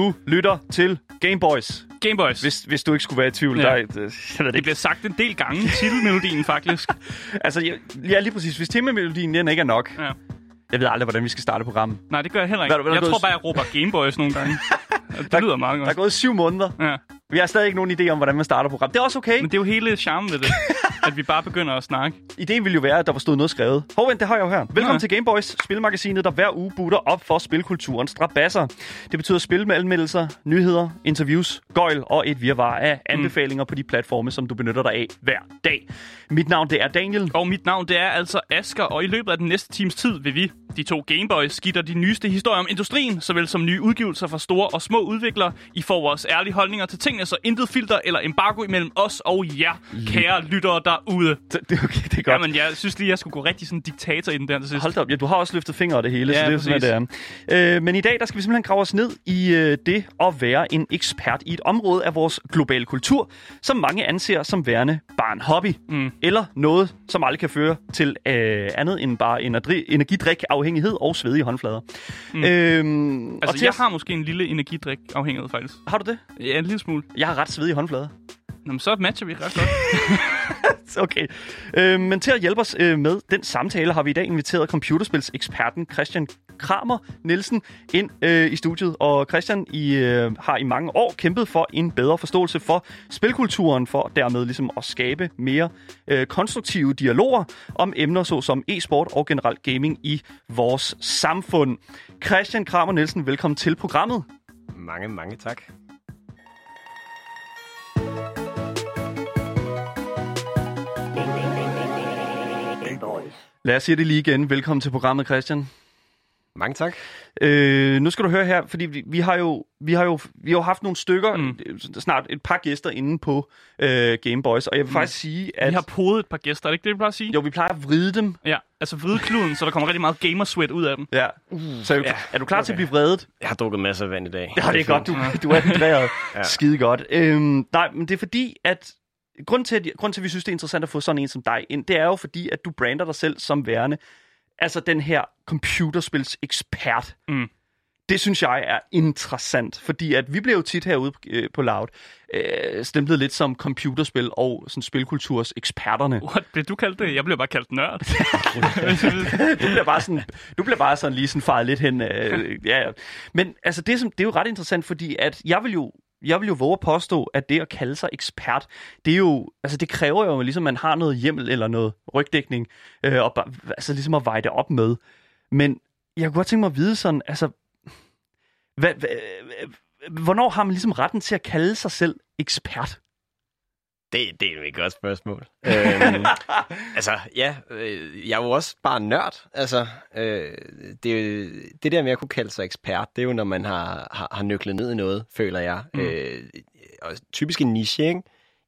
Du lytter til Gameboys, Gameboys. hvis, hvis du ikke skulle være i tvivl. Ja. Der, er et, øh, jeg ved det Det bliver sagt en del gange titelmelodien, faktisk. Altså, ja, ja, lige præcis. Hvis temamelodien den ikke er nok. Ja. Jeg ved aldrig, hvordan vi skal starte programmet. Nej, det gør jeg heller er ikke. der- hvad er Jeg der tror gået- bare, jeg råber Gameboys nogle gange. Det Der- lyder meget Der er gået syv måneder. Ja. Vi har stadig ikke nogen idé om, hvordan man starter programmet. Det er også okay. Men det er jo hele charmen ved det, at vi bare begynder at snakke. Ideen ville jo være, at der var stået noget skrevet. Hov, vent, det har jeg jo her. Velkommen Ja. til Gameboys, spilmagasinet, der hver uge butter op for spilkulturens strabasser. Det betyder spil med anmeldelser, nyheder, interviews, gøjl og et virvar af anbefalinger på de platforme, som du benytter dig af hver dag. Mit navn, det er Daniel. Og mit navn, det er altså Asker, og i løbet af den næste times tid vil vi, de to Gameboys, skitter de nyeste historier om industrien, såvel som nye udgivelser fra store og små udviklere. I får vores ærlige holdninger til tingene, så intet filter eller embargo imellem os og jer, kære lyttere derude. Det, det, er okay, det er godt. Jamen, jeg synes lige, jeg skulle gå rigtig sådan diktator i den der til sidst. Hold op, ja, du har også løftet fingre og det hele, Ja, så det er jo sådan, det er. Øh, men i dag, der skal vi simpelthen grave os ned i øh, det at være en ekspert i et område af vores globale kultur, som mange anser som værende bare en hobby. Mm. Eller noget, som aldrig kan føre til øh, andet end bare energi, energidrik, afhængighed og svedige håndflader. Mm. Øhm, og Altså, til jeg at- har måske en lille energidrik afhængighed, faktisk. har du det? Ja, en lille smule. Jeg har ret svedige håndflader. Nå, men så matcher vi ret godt. Okay. Øh, men til at hjælpe os øh, med den samtale, har vi i dag inviteret computerspilseksperten Christian Kramer Nielsen ind øh, i studiet. Og Christian I, øh, har i mange år kæmpet for en bedre forståelse for spilkulturen, for dermed ligesom at skabe mere øh, konstruktive dialoger om emner såsom e-sport og generelt gaming i vores samfund. Christian Kramer Nielsen, velkommen til programmet. Mange, mange tak. Lad os sige det lige igen. Velkommen til programmet, Christian. Mange tak. Øh, nu skal du høre her, fordi vi, vi har jo vi har jo vi har jo haft nogle stykker, Mm. mm. snart et par gæster inde på øh, Game Boys, og jeg vil mm. faktisk sige, at Vi har podet et par gæster, er det ikke det, vi plejer at sige? jo, vi plejer at vride dem. Ja, altså vride kluden, så der kommer rigtig meget gamersweat ud af dem. Ja. Så er, du, Ja, er du klar okay. til at blive vredet? Jeg har drukket masser af vand i dag. Ja, det er godt, du, du er hydreret. Ja. Skide godt. Øhm, nej, men det er fordi, at grund til, at, grund til, at vi synes, det er interessant at få sådan en som dig ind, det er jo fordi, at du brander dig selv som værende, altså den her computerspils ekspert. Mm. Det synes jeg er interessant, fordi at vi bliver jo tit herude øh, på Loud øh, stemplet lidt som computerspil og sådan spilkulturs eksperterne. What? Blev du kaldt det? Jeg blev bare kaldt nørd. du bliver bare sådan, du bliver bare sådan lige sådan faret lidt hen. Øh, ja. Men altså det, er som, det er jo ret interessant, fordi at jeg vil jo jeg vil jo våge at påstå, at det at kalde sig ekspert, det er jo, altså det kræver jo ligesom, man har noget hjemmel eller noget rygdækning, øh, og bare, altså ligesom at veje det op med. Men jeg kunne godt tænke mig at vide sådan, altså, hvad, hvad, øh, hvornår har man ligesom retten til at kalde sig selv ekspert? Det, det er jo et godt spørgsmål. øhm, altså, ja, øh, jeg er jo også bare nørd. Altså, øh, det, det der med at kunne kalde sig ekspert, det er jo, når man har, har, har nøglet ned i noget, føler jeg. Mm. Øh, og typisk en niche, ikke?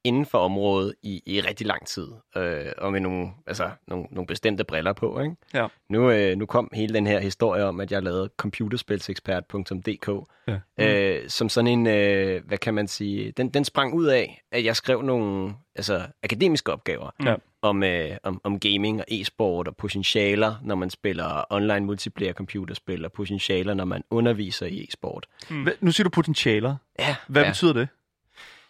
Inden for området i, i rigtig lang tid, øh, og med nogle, altså, nogle, nogle bestemte briller på. Ikke? Ja. Nu, øh, nu kom hele den her historie om, at jeg lavede computerspilsekspert.dk, Ja. øh, som sådan en, øh, hvad kan man sige, den, den sprang ud af, at jeg skrev nogle altså, akademiske opgaver Ja. om, øh, om, om gaming og e-sport og potentialer, når man spiller online multiplayer computerspil, og potentialer, når man underviser i e-sport. Hvad, nu siger du potentialer. Ja, Hvad ja. betyder det?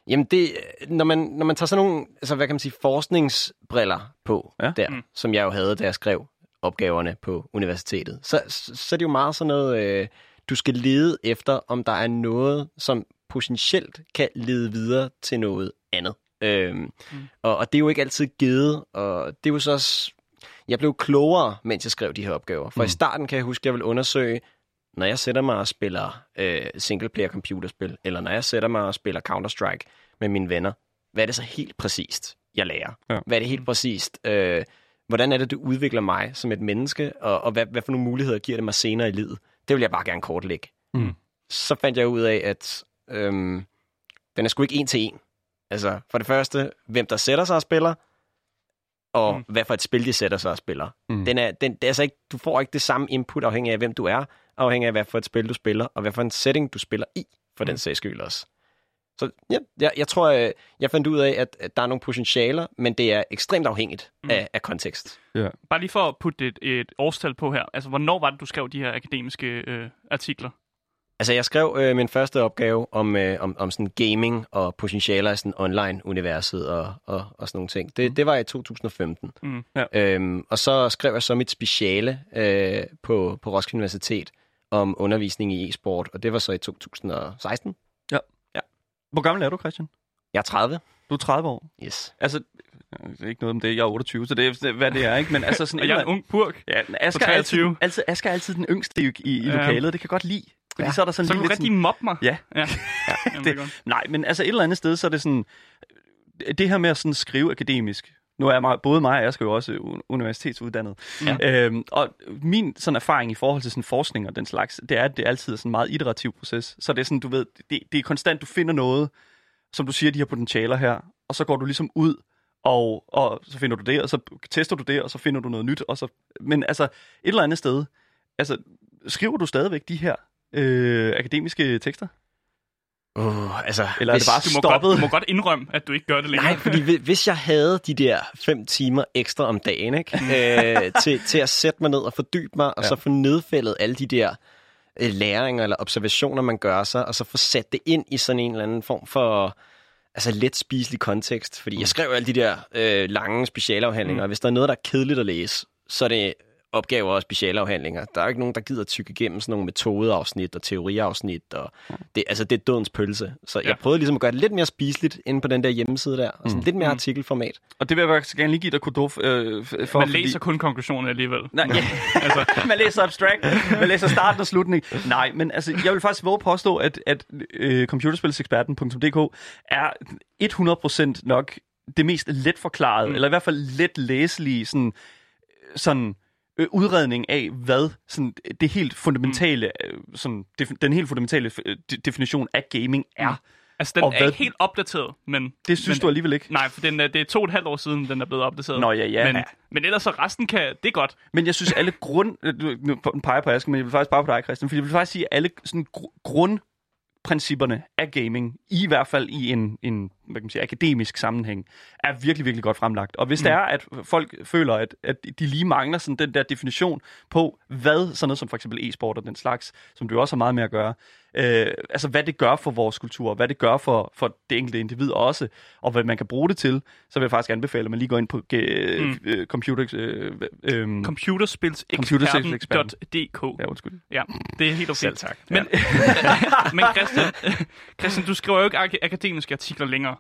Jamen, det, når, man, når man tager sådan nogle, altså, hvad kan man sige, forskningsbriller på Ja. der, Mm. som jeg jo havde, da jeg skrev opgaverne på universitetet, så, så, så er det jo meget sådan noget, øh, du skal lede efter, om der er noget, som potentielt kan lede videre til noget andet. Øhm, mm. og, og det er jo ikke altid givet, og det er jo så også, jeg blev klogere, mens jeg skrev de her opgaver. For mm. i starten kan jeg huske, at jeg ville undersøge, når jeg sætter mig og spiller øh, singleplayer computerspil, eller når jeg sætter mig og spiller Counter-Strike med mine venner, hvad er det så helt præcist, jeg lærer? Ja. Hvad er det helt præcist? Øh, hvordan er det, det udvikler mig som et menneske, og, og hvad, hvad for nogle muligheder giver det mig senere i livet? Det vil jeg bare gerne kortlægge. Mm. Så fandt jeg ud af, at øhm, den er sgu ikke en til en. Altså, for det første, hvem der sætter sig og spiller, og Mm. hvad for et spil de sætter sig og spiller. Mm. Den er, den, det er altså ikke, du får ikke det samme input afhængig af, hvem du er, afhængig af, hvad for et spil du spiller, og hvad for en setting du spiller i, for mm. den sags skyld også. Så ja, jeg, jeg tror, jeg, jeg fandt ud af, at, at der er nogle potentialer, men det er ekstremt afhængigt mm. af, af kontekst. Bare lige for at putte et, et årstal på her. Altså, hvornår var det, du skrev de her akademiske øh, artikler? Altså, jeg skrev øh, min første opgave om, øh, om, om sådan gaming og potentialer i sådan online-universet og, og, og sådan nogle ting. Det, mm. det var i 2015. Mm. Ja. Øhm, og så skrev jeg så mit speciale øh, på, på Roskilde Universitet om undervisning i e-sport, og det var så i 2016. Hvor gammel er du, Christian? Jeg er 30. Du er 30 år. Yes. Altså, det er ikke noget om det. Jeg er 28, så det er, hvad det er, ikke? Men altså sådan... Og jeg er en ung purk. Ja, Asger, er altid, 23. altid, Asger er altid den yngste i, i, i Ja. lokalet. Det kan godt lide. Fordi Ja. så er der sådan Så du lidt rigtig mobbe mig. Ja. ja. Jamen, det godt. Nej, men altså et eller andet sted, så er det sådan... Det her med at sådan skrive akademisk, nu er mig, både mig og jeg skal jo også universitetsuddannet. Ja. Øhm, og min sådan erfaring i forhold til sådan forskning og den slags, det er, at det altid er sådan en meget iterativ proces. Så det er sådan, du ved, det, det er konstant, du finder noget, som du siger, de har potentialer her, og så går du ligesom ud, og, og så finder du det, og så tester du det, og så finder du noget nyt. Og så, men altså, et eller andet sted, altså, skriver du stadigvæk de her øh, akademiske tekster? Uh, altså, Eller er det bare Du må, stoppet? godt, du må godt indrømme, at du ikke gør det længere. Nej, fordi hvi- hvis jeg havde de der fem timer ekstra om dagen, ikke? øh, til, til at sætte mig ned og fordybe mig, og Ja. så få nedfældet alle de der øh, læringer eller observationer, man gør sig, og så få sat det ind i sådan en eller anden form for altså let spiselig kontekst. Fordi jeg skrev alle de der øh, lange specialafhandlinger, og hvis der er noget, der er kedeligt at læse, så er det opgaver og specialafhandlinger. Der er jo ikke nogen, der gider tykke igennem sådan nogle metodeafsnit og teoriafsnit. Og det, altså, det er dødens pølse. Så jeg Ja. prøvede ligesom at gøre det lidt mere spiseligt inde på den der hjemmeside der. Og sådan lidt mere artikelformat. Og det vil jeg faktisk gerne lige give dig kudof øh, for. Man læser kun konklusionen alligevel. Nej, ja. altså, man læser abstract, man læser starten og slutningen. Nej, men altså, jeg vil faktisk våge påstå, at, at øh, computerspilseksperten.dk er 100% nok det mest let forklaret, mm. eller i hvert fald let læselige sådan, sådan øh, udredning af, hvad sådan, det helt fundamentale, øh, sådan, def- den helt fundamentale øh, de- definition af gaming er. Altså, den Og er hvad- ikke helt opdateret, men... Det synes men, du alligevel ikke. Nej, for den er, det er to og et halvt år siden, den er blevet opdateret. Nå, ja, ja. Men, Ja. men ellers så resten kan... Det er godt. Men jeg synes, alle grund... øh, Nu peger på Aske, men jeg vil faktisk bare på dig, Christian. Fordi jeg vil faktisk sige, at alle sådan, gr- grundprincipperne af gaming, i hvert fald i en, en hvad kan man sige, akademisk sammenhæng, er virkelig, virkelig godt fremlagt. Og hvis mm. det er, at folk føler, at, at de lige mangler sådan den der definition på, hvad sådan noget som for eksempel e-sport og den slags, som du også har meget med at gøre, øh, altså hvad det gør for vores kultur, hvad det gør for, for det enkelte individ også, og hvad man kan bruge det til, så vil jeg faktisk anbefale, at man lige går ind på øh, Mm. øh, computer... Øh, øh, Computerspilseksperten.dk ja, undskyld. Ja, det er helt okay. Selv tak. Men, men Christian, Christian, du skriver jo ikke ak- akademiske artikler længere.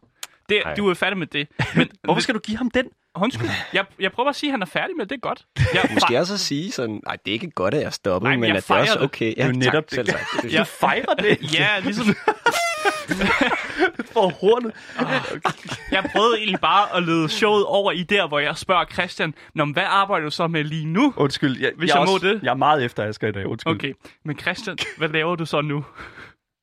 Det, du er færdig med det. Men Hvorfor skal du give ham den? Undskyld, jeg, jeg prøver at sige, at han er færdig med det. Det er godt. Jeg, Måske også at sige sådan, nej, det er ikke godt, at jeg stoppede, Nej, men men jeg at det er også fejrer det. okay. Det er jo tak, netop selv det. tak. Det, Ja. Du fejrer det Ja, ligesom... for hornet. Jeg prøvede egentlig bare at lede showet over i der, hvor jeg spørger Christian, Nå, hvad arbejder du så med lige nu? Undskyld. Jeg, Hvis jeg, er jeg må også, det. Jeg er meget efter Asger i dag. Undskyld. Okay, men Christian, hvad laver du så nu?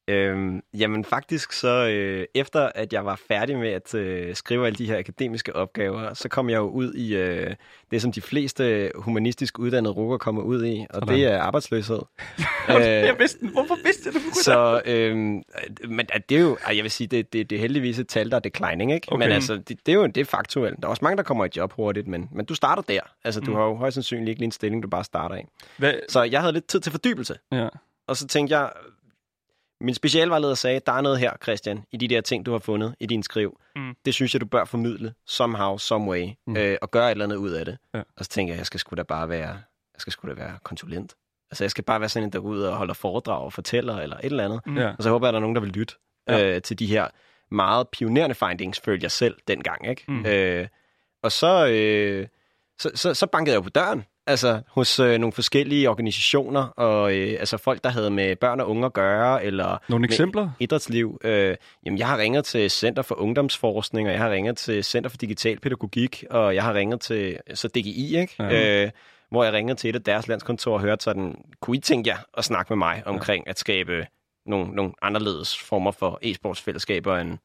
Øhm, jamen faktisk så, øh, efter at jeg var færdig med at øh, skrive alle de her akademiske opgaver, så kom jeg jo ud i øh, det, som de fleste humanistisk uddannede rukker kommer ud i, og Sådan. det er arbejdsløshed. Jeg vidste, hvorfor vidste jeg det? Så, øhm, men det er jo, jeg vil sige, det, det, det er heldigvis et tal, der er declining, ikke? Okay. Men altså, det, det er jo det er faktuelt. Der er også mange, der kommer i job hurtigt, men, men du starter der. Altså, du Mm. har jo højst sandsynligt ikke lige en stilling, du bare starter i. Hvad? Så jeg havde lidt tid til fordybelse. Ja. Og så tænkte jeg, min specialvejleder sagde, der er noget her, Christian, i de der ting, du har fundet i din skriv. Mm. Det synes jeg, du bør formidle somehow, some way, Mm. øh, og gøre et eller andet ud af det. Ja. Og så tænkte jeg, jeg skal sgu da bare være, jeg skal sgu da være konsulent. Altså, jeg skal bare være sådan en, der går ud og holder foredrag og fortæller, eller et eller andet. Mm. Ja. Og så håber jeg, at der er nogen, der vil lytte Ja. øh, til de her meget pionerende findings, følte jeg selv dengang. Ikke? Mm. Øh, og så, øh, så, så, så bankede jeg på døren, altså hos øh, nogle forskellige organisationer, og øh, altså folk, der havde med børn og unge at gøre, eller Nogle eksempler? idrætsliv. Øh, jamen, jeg har ringet til Center for Ungdomsforskning, og jeg har ringet til Center for Digital Pædagogik, og jeg har ringet til så DGI, ikke? Ja. Øh, hvor jeg ringede til et af deres landskontor og hørte sådan, kunne I tænke jer at snakke med mig omkring at skabe nogle, nogle anderledes former for e-sportsfællesskaber end,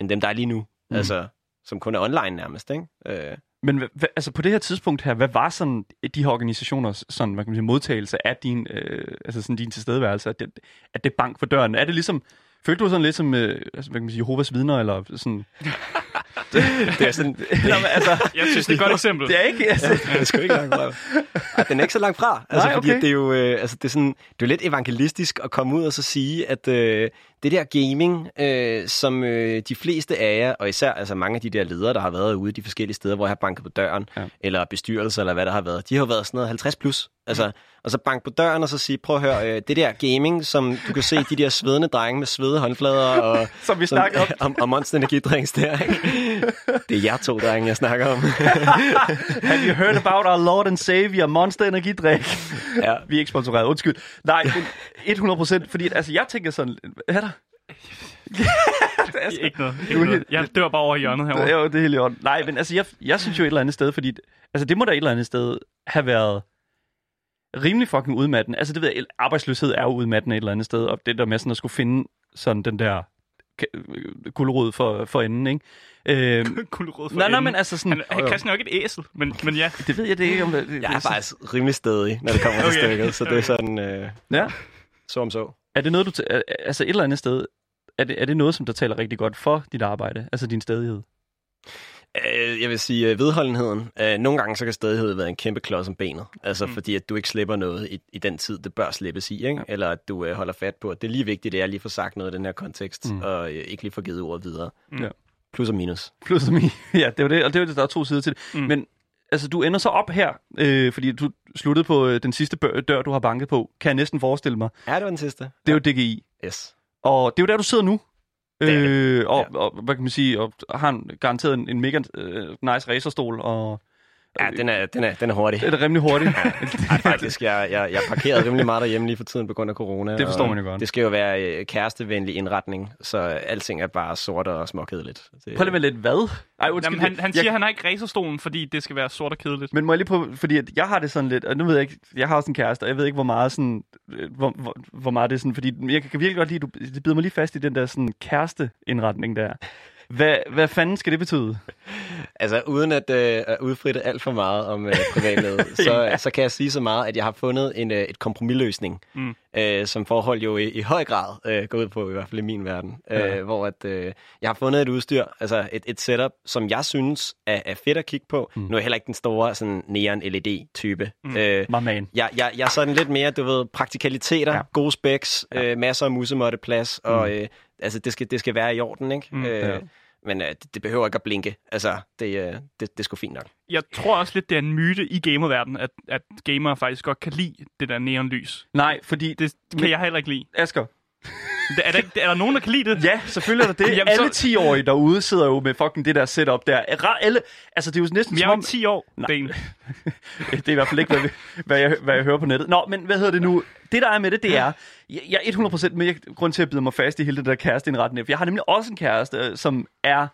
end dem, der er lige nu. Mm. Altså, som kun er online nærmest, ikke? Øh, Men altså på det her tidspunkt her, hvad var sådan de her organisationers sådan, hvad kan man sige, modtagelse af din, øh, altså sådan din tilstedeværelse, at det, at det bank på døren? Er det ligesom, Følte du sådan lidt som, øh, altså, hvad kan man sige, Jehovas vidner, eller sådan... Det er sådan... Nå, men, altså, Jeg synes, det er et godt eksempel. det er ikke, altså... det er sgu ikke langt fra. Ej, den er ikke så langt fra. Altså, Nej, fordi okay. at det er jo øh, altså, det er sådan, det er lidt evangelistisk at komme ud og så sige, at øh, det der gaming, øh, som øh, de fleste af jer, og især altså, mange af de der ledere, der har været ude de forskellige steder, hvor jeg har banket på døren, Ja. ja. eller bestyrelser, eller hvad der har været, de har jo været sådan noget 50 plus. Altså, og så banke på døren og så sige, prøv at høre, øh, det der gaming, som du kan se, de der svedende drenge med svede håndflader, og, Som vi snakkede om. om, om Monster Energidrinks der, ikke? Det er jer to drenge, jeg snakker om. Have you heard about our Lord and Savior, Monster Energidrik? ja. Vi er ikke sponsoreret, undskyld. Nej, men 100 procent, fordi altså, jeg tænker sådan... Hvad er der? Ikke noget. Ikke noget. Jeg dør bare over i hjørnet Det herovre. er jo det er helt i orden. Nej, men altså, jeg, jeg synes jo et eller andet sted, fordi... Altså, det må da et eller andet sted have været rimelig fucking udmattende. Altså, det ved jeg, arbejdsløshed er jo udmattende et eller andet sted, og det der med sådan at skulle finde sådan den der guldrod for, for enden, ikke? Øh, Guldrød for nej, nej, enden. men altså sådan... Han, han, Christian er jo ikke et æsel, men, men ja. Det ved jeg det ikke, om det, det, Jeg er faktisk rimelig stedig, når det kommer til Okay. stykket, så det er sådan, øh, Ja. så om så. Er det noget, du... T- er- altså, et eller andet sted... Er det, er det noget, som der taler rigtig godt for dit arbejde? Altså din stedighed? Øh, Jeg vil sige, øh, vedholdenheden. Øh, Nogle gange så kan stedighed være en kæmpe klods om benet. Altså mm. fordi, at du ikke slipper noget i, i den tid, det bør slippes i. Ikke? Ja. Eller at du øh, holder fat på, at det er lige vigtigt, at jeg lige får sagt noget i den her kontekst, Mm. og øh, ikke lige får givet ordet videre. Mm. Ja. Plus og minus. Plus og minus. Ja, det er jo det, og det er jo det, der er to sider til det. Mm. Men altså, du ender så op her, øh, fordi du sluttede på øh, den sidste bør- dør, du har banket på, kan jeg næsten forestille mig. Ja, det var den sidste. Det er jo DGI. Yes. Og det er jo der, du sidder nu. Det det. Øh, og, Ja. og, hvad kan man sige, og har en, garanteret en, en mega øh, nice racerstol, og Ja, den er, den er, den er hurtig. det er rimelig hurtigt. Ej, faktisk, jeg, jeg, jeg parkerede rimelig meget derhjemme lige for tiden på grund af corona. Det forstår og man jo godt. Det skal jo være øh, kærestevenlig indretning, så alting er bare sort og småkedeligt. Det, Prøv lige med lidt hvad? Ej, undskyld, Jamen, han, han jeg, siger, at han har ikke racerstolen, fordi det skal være sort og kedeligt. Men må jeg lige på, fordi at jeg har det sådan lidt, og nu ved jeg ikke, jeg har også en kæreste, og jeg ved ikke, hvor meget sådan, øh, hvor, hvor, hvor meget det er sådan, fordi jeg kan virkelig godt lide, du, det bider mig lige fast i den der sådan kæresteindretning der. Hvad, hvad fanden skal det betyde? Altså, uden at, øh, udfritte alt for meget om øh, privatlivet, så, Ja. så kan jeg sige så meget, at jeg har fundet en, øh, et kompromisløsning, Mm. øh, som forhold jo i, i høj grad øh, går ud på, i hvert fald i min verden. Ja. Øh, hvor at, øh, jeg har fundet et udstyr, altså et, et setup, som jeg synes er, er fedt at kigge på. Mm. Nu er jeg heller ikke den store sådan, neon LED-type. Mm. Øh, My man. jeg, jeg, jeg er sådan lidt mere, du ved, praktikaliteter, ja. gode specs, ja. øh, masser af musemåtteplads, mm. og øh, altså, det, skal, det skal være i orden, ikke? Mm. Øh, Ja. Men øh, det, det behøver ikke at blinke. Altså, det, øh, det, det er sgu fint nok. Jeg tror også lidt, det er en myte i gamerverdenen, at, at gamere faktisk godt kan lide det der neonlys. Nej, fordi... Det kan Men- jeg heller ikke lide. Asger. Er der, er der nogen, der kan lide det? Ja, selvfølgelig er der det. Jamen, Alle så- 10-årige derude sidder jo med fucking det der setup der. Alle, altså, det er jo næsten Vi er som om... ikke 10 år, Nej. Ben. Det er i hvert fald ikke, hvad, vi, hvad, jeg, hvad jeg hører på nettet. Nå, men hvad hedder det nu? Det, der er med det, det er... Jeg, jeg er 100% med grund til at bide mig fast i hele det der kæresteindretning. For jeg har nemlig også en kæreste, øh, som er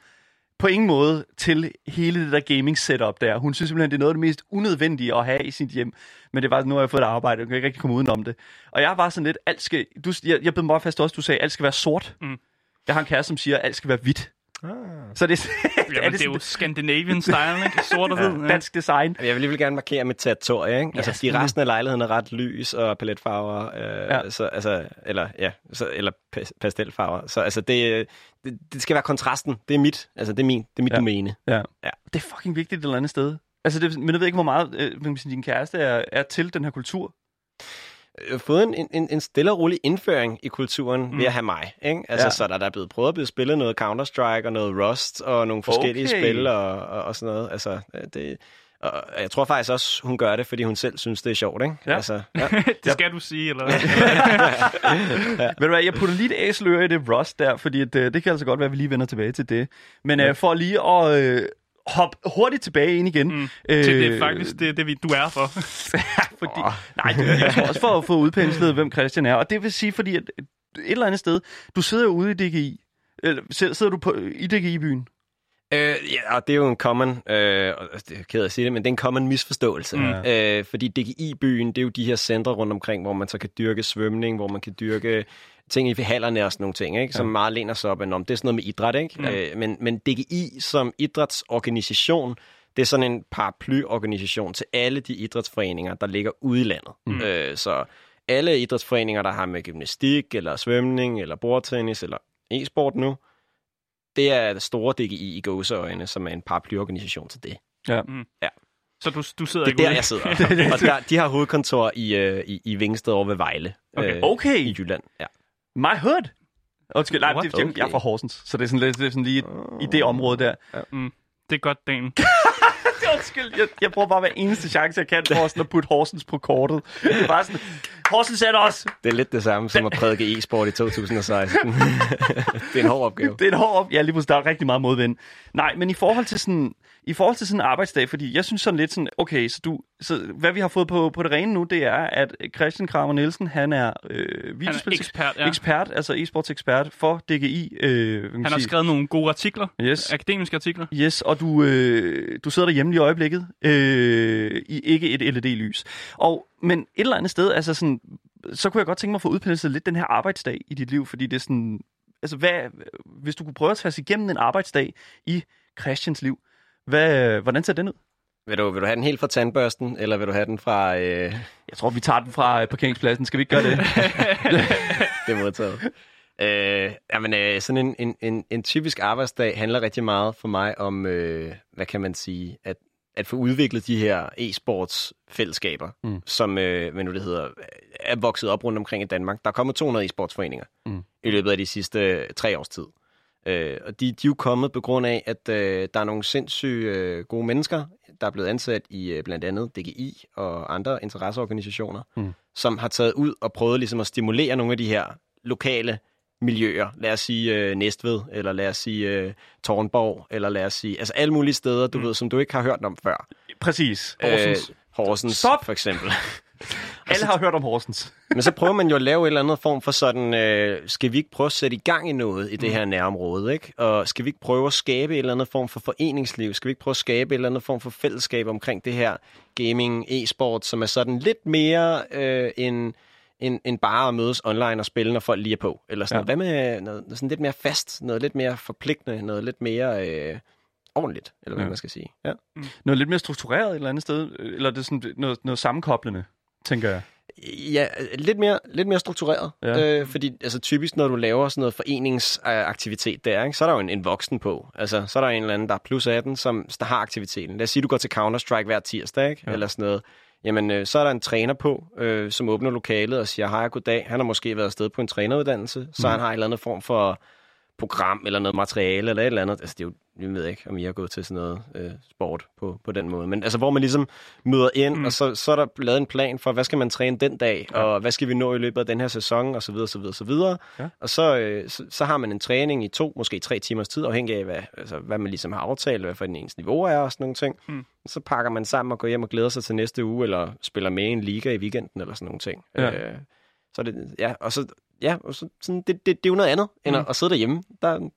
på ingen måde til hele det der gaming setup der. Hun synes simpelthen, det er noget af det mest unødvendige at have i sit hjem. Men det var nu har jeg fået et arbejde, jeg kan ikke rigtig komme udenom det. Og jeg var sådan lidt, alt skal, du, jeg, jeg mig bare fast også, du sagde, alt skal være sort. Mm. Jeg har en kæreste, som siger, alt skal være hvidt. Ah. Så det, Jamen, det er jo Scandinavian style, ikke? Sort og hvid. Ja. dansk design. Jeg vil lige gerne markere mit territorie, ikke? Altså, fordi selvfølgelig. resten af lejligheden er ret lys og paletfarver, øh, Ja. ja. så, altså, eller, ja, så, eller pas- pastelfarver. Så altså, det, det, det, skal være kontrasten. Det er mit, altså, det er min, det er mit Ja. ja. domæne. Ja. Ja. Det er fucking vigtigt et eller andet sted. Altså, det, men jeg ved ikke, hvor meget øh, din kæreste er, er til den her kultur. Har fået en, en, en stille og rolig indføring i kulturen mm. ved at have mig. Ikke? Altså, Ja. ja. Så der, der er blevet prøvet at blive spillet noget Counter-Strike og noget Rust og nogle forskellige Okay. spil og, og, og sådan noget. Altså, det, og jeg tror faktisk også, hun gør det, fordi hun selv synes, det er sjovt. Ikke? Ja. Altså, ja. Det skal du sige, eller Ja. Ved du hvad, jeg putter lige et æseløre i det Rust der, fordi at, øh, det kan altså godt være, at vi lige vender tilbage til det. Men øh, for lige at øh, hoppe hurtigt tilbage ind igen. Mm. til det er faktisk det, det, vi- du er for. fordi, nej, det, jeg tror også for at få udpenslet, hvem Christian er. Og det vil sige, fordi at et eller andet sted, du sidder jo ude i DGI. Eller sidder du på, i DGI-byen? Øh, ja, og det er jo en common, øh, og det er ked at sige det, men det er en common misforståelse. Mm. Øh, fordi DGI-byen, det er jo de her centre rundt omkring, hvor man så kan dyrke svømning, hvor man kan dyrke ting i hallerne og sådan nogle ting, ikke? som Ja. meget læner sig op om det er sådan noget med idræt. Ikke? Ja. Øh, men, men DGI som idrætsorganisation, det er sådan en paraplyorganisation til alle de idrætsforeninger, der ligger ude i landet. Mm. Øh, så alle idrætsforeninger, der har med gymnastik, eller svømning, eller bordtennis, eller e-sport nu, det er store DGI i gåseøjne, som er en paraplyorganisation til det. Så du, du sidder Det er ikke der, ude? jeg sidder. og der, de har hovedkontor i, øh, i, i Vingsted over ved Vejle. Okay. øh, Okay. I Jylland, ja. My hood. Undskyld, nej, What? det, jeg, jeg er fra Horsens, så det er sådan, lidt, det er sådan lige i det område der. Det er godt, Dan. Undskyld, jeg, jeg bruger bare hver eneste chance, jeg kan for sådan at putte Horsens på kortet. Det er bare sådan, Horsens er os. Det er lidt det samme som at prædike e-sport i 2016. det er en hård opgave. Det er en hård op. Ja, lige pludselig, der er rigtig meget modvind. Nej, men i forhold til sådan, i forhold til sådan en arbejdsdag, fordi jeg synes sådan lidt sådan, okay, så, du, så hvad vi har fået på, på det rene nu, det er, at Christian Kramer Nielsen, han er øh, Han er ekspert, ja. ekspert, altså e-sports ekspert for DGI. Øh, Han har sige? skrevet nogle gode artikler, Yes. akademiske artikler. Yes, og du, øh, du sidder derhjemme lige i øjeblikket øh, i ikke et LED-lys. Og, men et eller andet sted, altså sådan, så kunne jeg godt tænke mig at få udpenslet lidt den her arbejdsdag i dit liv, fordi det er sådan, altså hvad, hvis du kunne prøve at tage os igennem en arbejdsdag i Christians liv, hvad, hvordan ser den ud? Vil du, vil du have den helt fra tandbørsten, eller vil du have den fra... Øh, Jeg tror, vi tager den fra øh, parkeringspladsen. Skal vi ikke gøre det? det er modtaget. Øh, jamen, øh, sådan en, en, en, en typisk arbejdsdag handler rigtig meget for mig om, øh, hvad kan man sige, at, at få udviklet de her e-sports-fællesskaber, Mm. som øh, hvad nu det hedder, er vokset op rundt omkring i Danmark. Der er kommet 200 e-sportsforeninger Mm. mm. i løbet af de sidste øh, tre års tid. Øh, og de, de er jo kommet på grund af, at øh, der er nogle sindssyge øh, gode mennesker, der er blevet ansat i øh, blandt andet DGI og andre interesseorganisationer, Mm. som har taget ud og prøvet ligesom at stimulere nogle af de her lokale miljøer. Lad os sige øh, Næstved, eller lad os sige øh, Tornborg, eller lad os sige, altså alle mulige steder, du mm. ved, som du ikke har hørt om før. Præcis. Horsens. Øh, Horsens, Stop! for eksempel. Alle har hørt om Horsens. Men så prøver man jo at lave en eller anden form for sådan, øh, skal vi ikke prøve at sætte i gang i noget i det her nærområde, ikke? Og skal vi ikke prøve at skabe en eller anden form for foreningsliv? Skal vi ikke prøve at skabe en eller anden form for fællesskab omkring det her gaming, e-sport, som er sådan lidt mere øh, end, end, end bare at mødes online og spille, når folk lige er på? Eller sådan Ja. Hvad med noget, sådan lidt mere fast, noget lidt mere forpligtende, noget lidt mere øh, ordentligt, eller hvad Ja. man skal sige. Ja. Noget lidt mere struktureret et eller andet sted? Eller er det sådan noget, noget sammenkoblende, tænker jeg? Ja, lidt mere, lidt mere struktureret. Ja. Øh, fordi altså, typisk, når du laver sådan noget foreningsaktivitet der, ikke, så er der jo en, en voksen på. Altså, så er der en eller anden, der er plus 18, som der har aktiviteten. Lad os sige, du går til Counter-Strike hver tirsdag, ikke? Ja. Eller sådan noget. Jamen, øh, så er der en træner på, øh, som åbner lokalet og siger, hej goddag. Han har måske været afsted på en træneruddannelse, så Mm. han har en eller anden form for program eller noget materiale eller et eller andet. Altså, det er jo, jeg ved ikke, om I har gået til sådan noget øh, sport på, på den måde. Men altså, hvor man ligesom møder ind, Mm. og så, så er der lavet en plan for, hvad skal man træne den dag, Ja. og hvad skal vi nå i løbet af den her sæson, og så videre, så videre, så videre. Ja. Og så, øh, så, så har man en træning i to, måske tre timers tid, afhængig af, hvad, altså, hvad man ligesom har aftalt, hvad for den ens niveau er og sådan nogle ting. Mm. Så pakker man sammen og går hjem og glæder sig til næste uge, eller spiller med i en liga i weekenden, eller sådan nogle ting. Ja. Øh, så det, ja, og så, ja, og så, sådan, det, det, det er jo noget andet, end Mm. at, at sidde derhjemme. Der,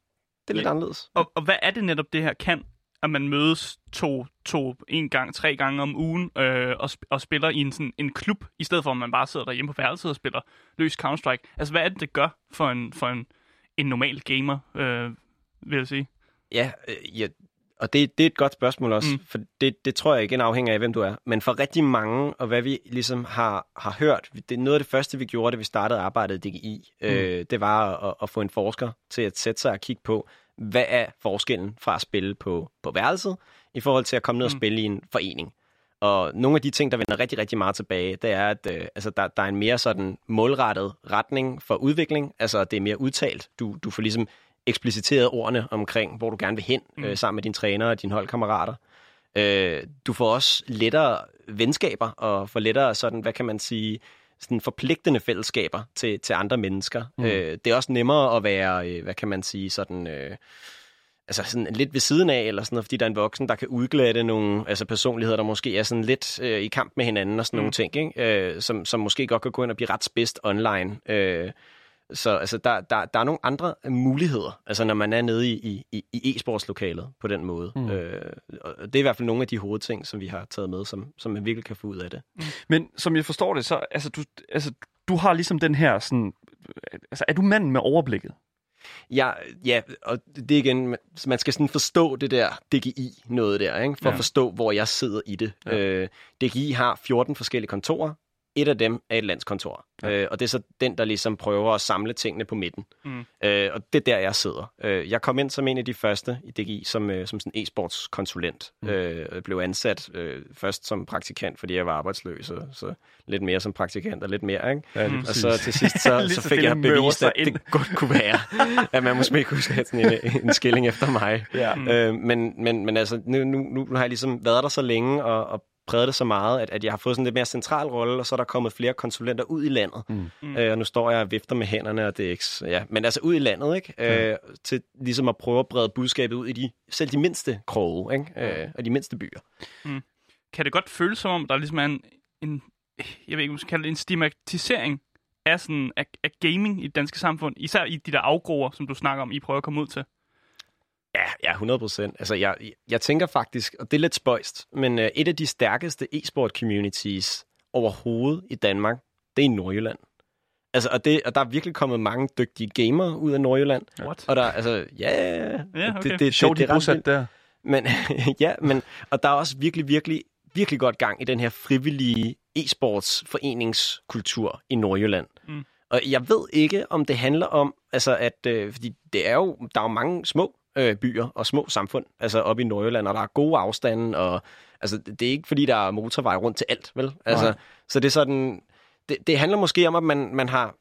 det er lidt Ja. anderledes. Og, og hvad er det netop, det her kan? At man mødes to, to, en gang, tre gange om ugen øh, og, sp- og spiller i en, sådan, en klub, i stedet for at man bare sidder derhjemme på værelset og spiller løs Counter-Strike. Altså, hvad er det, det gør for en, for en, en normal gamer, øh, vil jeg sige? Ja, øh, ja og det, det er et godt spørgsmål også, Mm. mm. for det, det tror jeg igen afhænger af, hvem du er. Men for rigtig mange, og hvad vi ligesom har, har hørt, det noget af det første, vi gjorde, da vi startede arbejdet i DGI, mm. øh, det var at, at få en forsker til at sætte sig og kigge på, hvad er forskellen fra at spille på, på værelset, i forhold til at komme ned og Mm. spille i en forening. Og nogle af de ting, der vender rigtig, rigtig meget tilbage, det er, at øh, altså, der, der er en mere sådan målrettet retning for udvikling. Altså, det er mere udtalt. Du, du får ligesom ekspliciteret ordene omkring, hvor du gerne vil hen, Mm. øh, sammen med dine trænere og dine holdkammerater. Øh, du får også lettere venskaber, og får lettere sådan, hvad kan man sige, sådan forpligtende fællesskaber til, til andre mennesker. Mm. Øh, det er også nemmere at være, øh, hvad kan man sige, sådan... Øh, altså sådan lidt ved siden af, eller sådan noget, fordi der er en voksen, der kan udglatte nogle altså personligheder, der måske er sådan lidt øh, i kamp med hinanden og sådan mm. nogle ting, ikke? Øh, som, som måske godt kan gå ind og blive ret spidst online. Øh, så altså, der, der, der er nogle andre muligheder, altså når man er nede i, i, i e-sportslokalet på den måde. Mm. Mm. Øh, og det er i hvert fald nogle af de hovedting, som vi har taget med, som, som man virkelig kan få ud af det. Men som jeg forstår det, så altså, du, altså, du har ligesom den her sådan... Altså, er du manden med overblikket? Ja, ja, og det er igen, man- skal sådan forstå det der DGI noget der, ikke? for Ja. at forstå, hvor jeg sidder i det. Ja. Øh, DGI har 14 forskellige kontorer. Et af dem er et landskontor. Ja. Øh, og det er så den, der ligesom prøver at samle tingene på midten. Mm. Øh, og det er der, jeg sidder. Øh, jeg kom ind som en af de første i DGI som, øh, som sådan e-sportskonsulent. Mm. Øh, blev ansat øh, først som praktikant, fordi jeg var arbejdsløs, og så lidt mere som praktikant og lidt mere. Ikke? Ja, Og så til sidst, så, så fik jeg bevist, at det godt kunne være, at man måske kunne have sådan en, en skilling efter mig. Ja. Mm. Øh, men, men, men altså, nu, nu, nu har jeg ligesom været der så længe og, og præget det så meget, at, at jeg har fået sådan en lidt mere central rolle, og så er der kommet flere konsulenter ud i landet. Mm. Mm. Øh, og nu står jeg og vifter med hænderne, og det er ikke... Ja, men altså ud i landet, ikke? Ja. Øh, til ligesom at prøve at brede budskabet ud i de, selv de mindste kroge, ikke? Øh, og de mindste byer. Kan det godt føles som om, der ligesom er en, en jeg ved ikke, om man skal kalde det en stigmatisering af, sådan, af, af gaming i det danske samfund, især i de der afgroer, som du snakker om, I prøver at komme ud til. Ja, ja, 100 procent. Altså, jeg, jeg tænker faktisk, og det er lidt spøjst, men øh, et af de stærkeste e-sport communities overhovedet i Danmark, det er i Nordjylland. Altså, og, det, og der er virkelig kommet mange dygtige gamere ud af Nordjylland. What? Og der, altså, ja, ja, Ja, okay. det, det, Sjovt, de det er ret der. Men, ja, men, og der er også virkelig, virkelig, virkelig godt gang i den her frivillige e-sports foreningskultur i Nordjylland. Mm. Og jeg ved ikke, om det handler om, altså at, øh, fordi det er jo, der er jo mange små øh, byer og små samfund, altså oppe i Nordjylland, og der er gode afstande, og altså, det er ikke fordi, der er motorvej rundt til alt, vel? Altså, Nej. så det er sådan, det, det handler måske om, at man, man har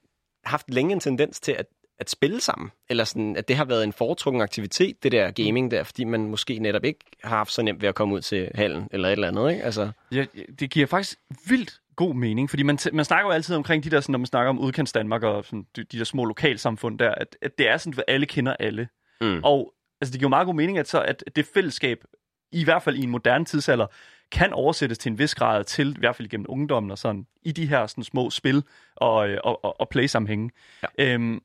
haft længe en tendens til at, at spille sammen, eller sådan, at det har været en foretrukken aktivitet, det der gaming der, fordi man måske netop ikke har haft så nemt ved at komme ud til hallen, eller et eller andet, ikke? Altså, Ja, det giver faktisk vildt god mening, fordi man, man snakker jo altid omkring de der, sådan, når man snakker om udkants Danmark og sådan, de, de der små lokalsamfund der, at, at det er sådan, at alle kender alle. mm. Og altså, det giver meget god mening, at, så, at det fællesskab, i hvert fald i en moderne tidsalder, kan oversættes til en vis grad til, i hvert fald gennem ungdommen og sådan, i de her sådan, små spil og, øh, og, og, og play-sammenhænge. Ja. Øhm,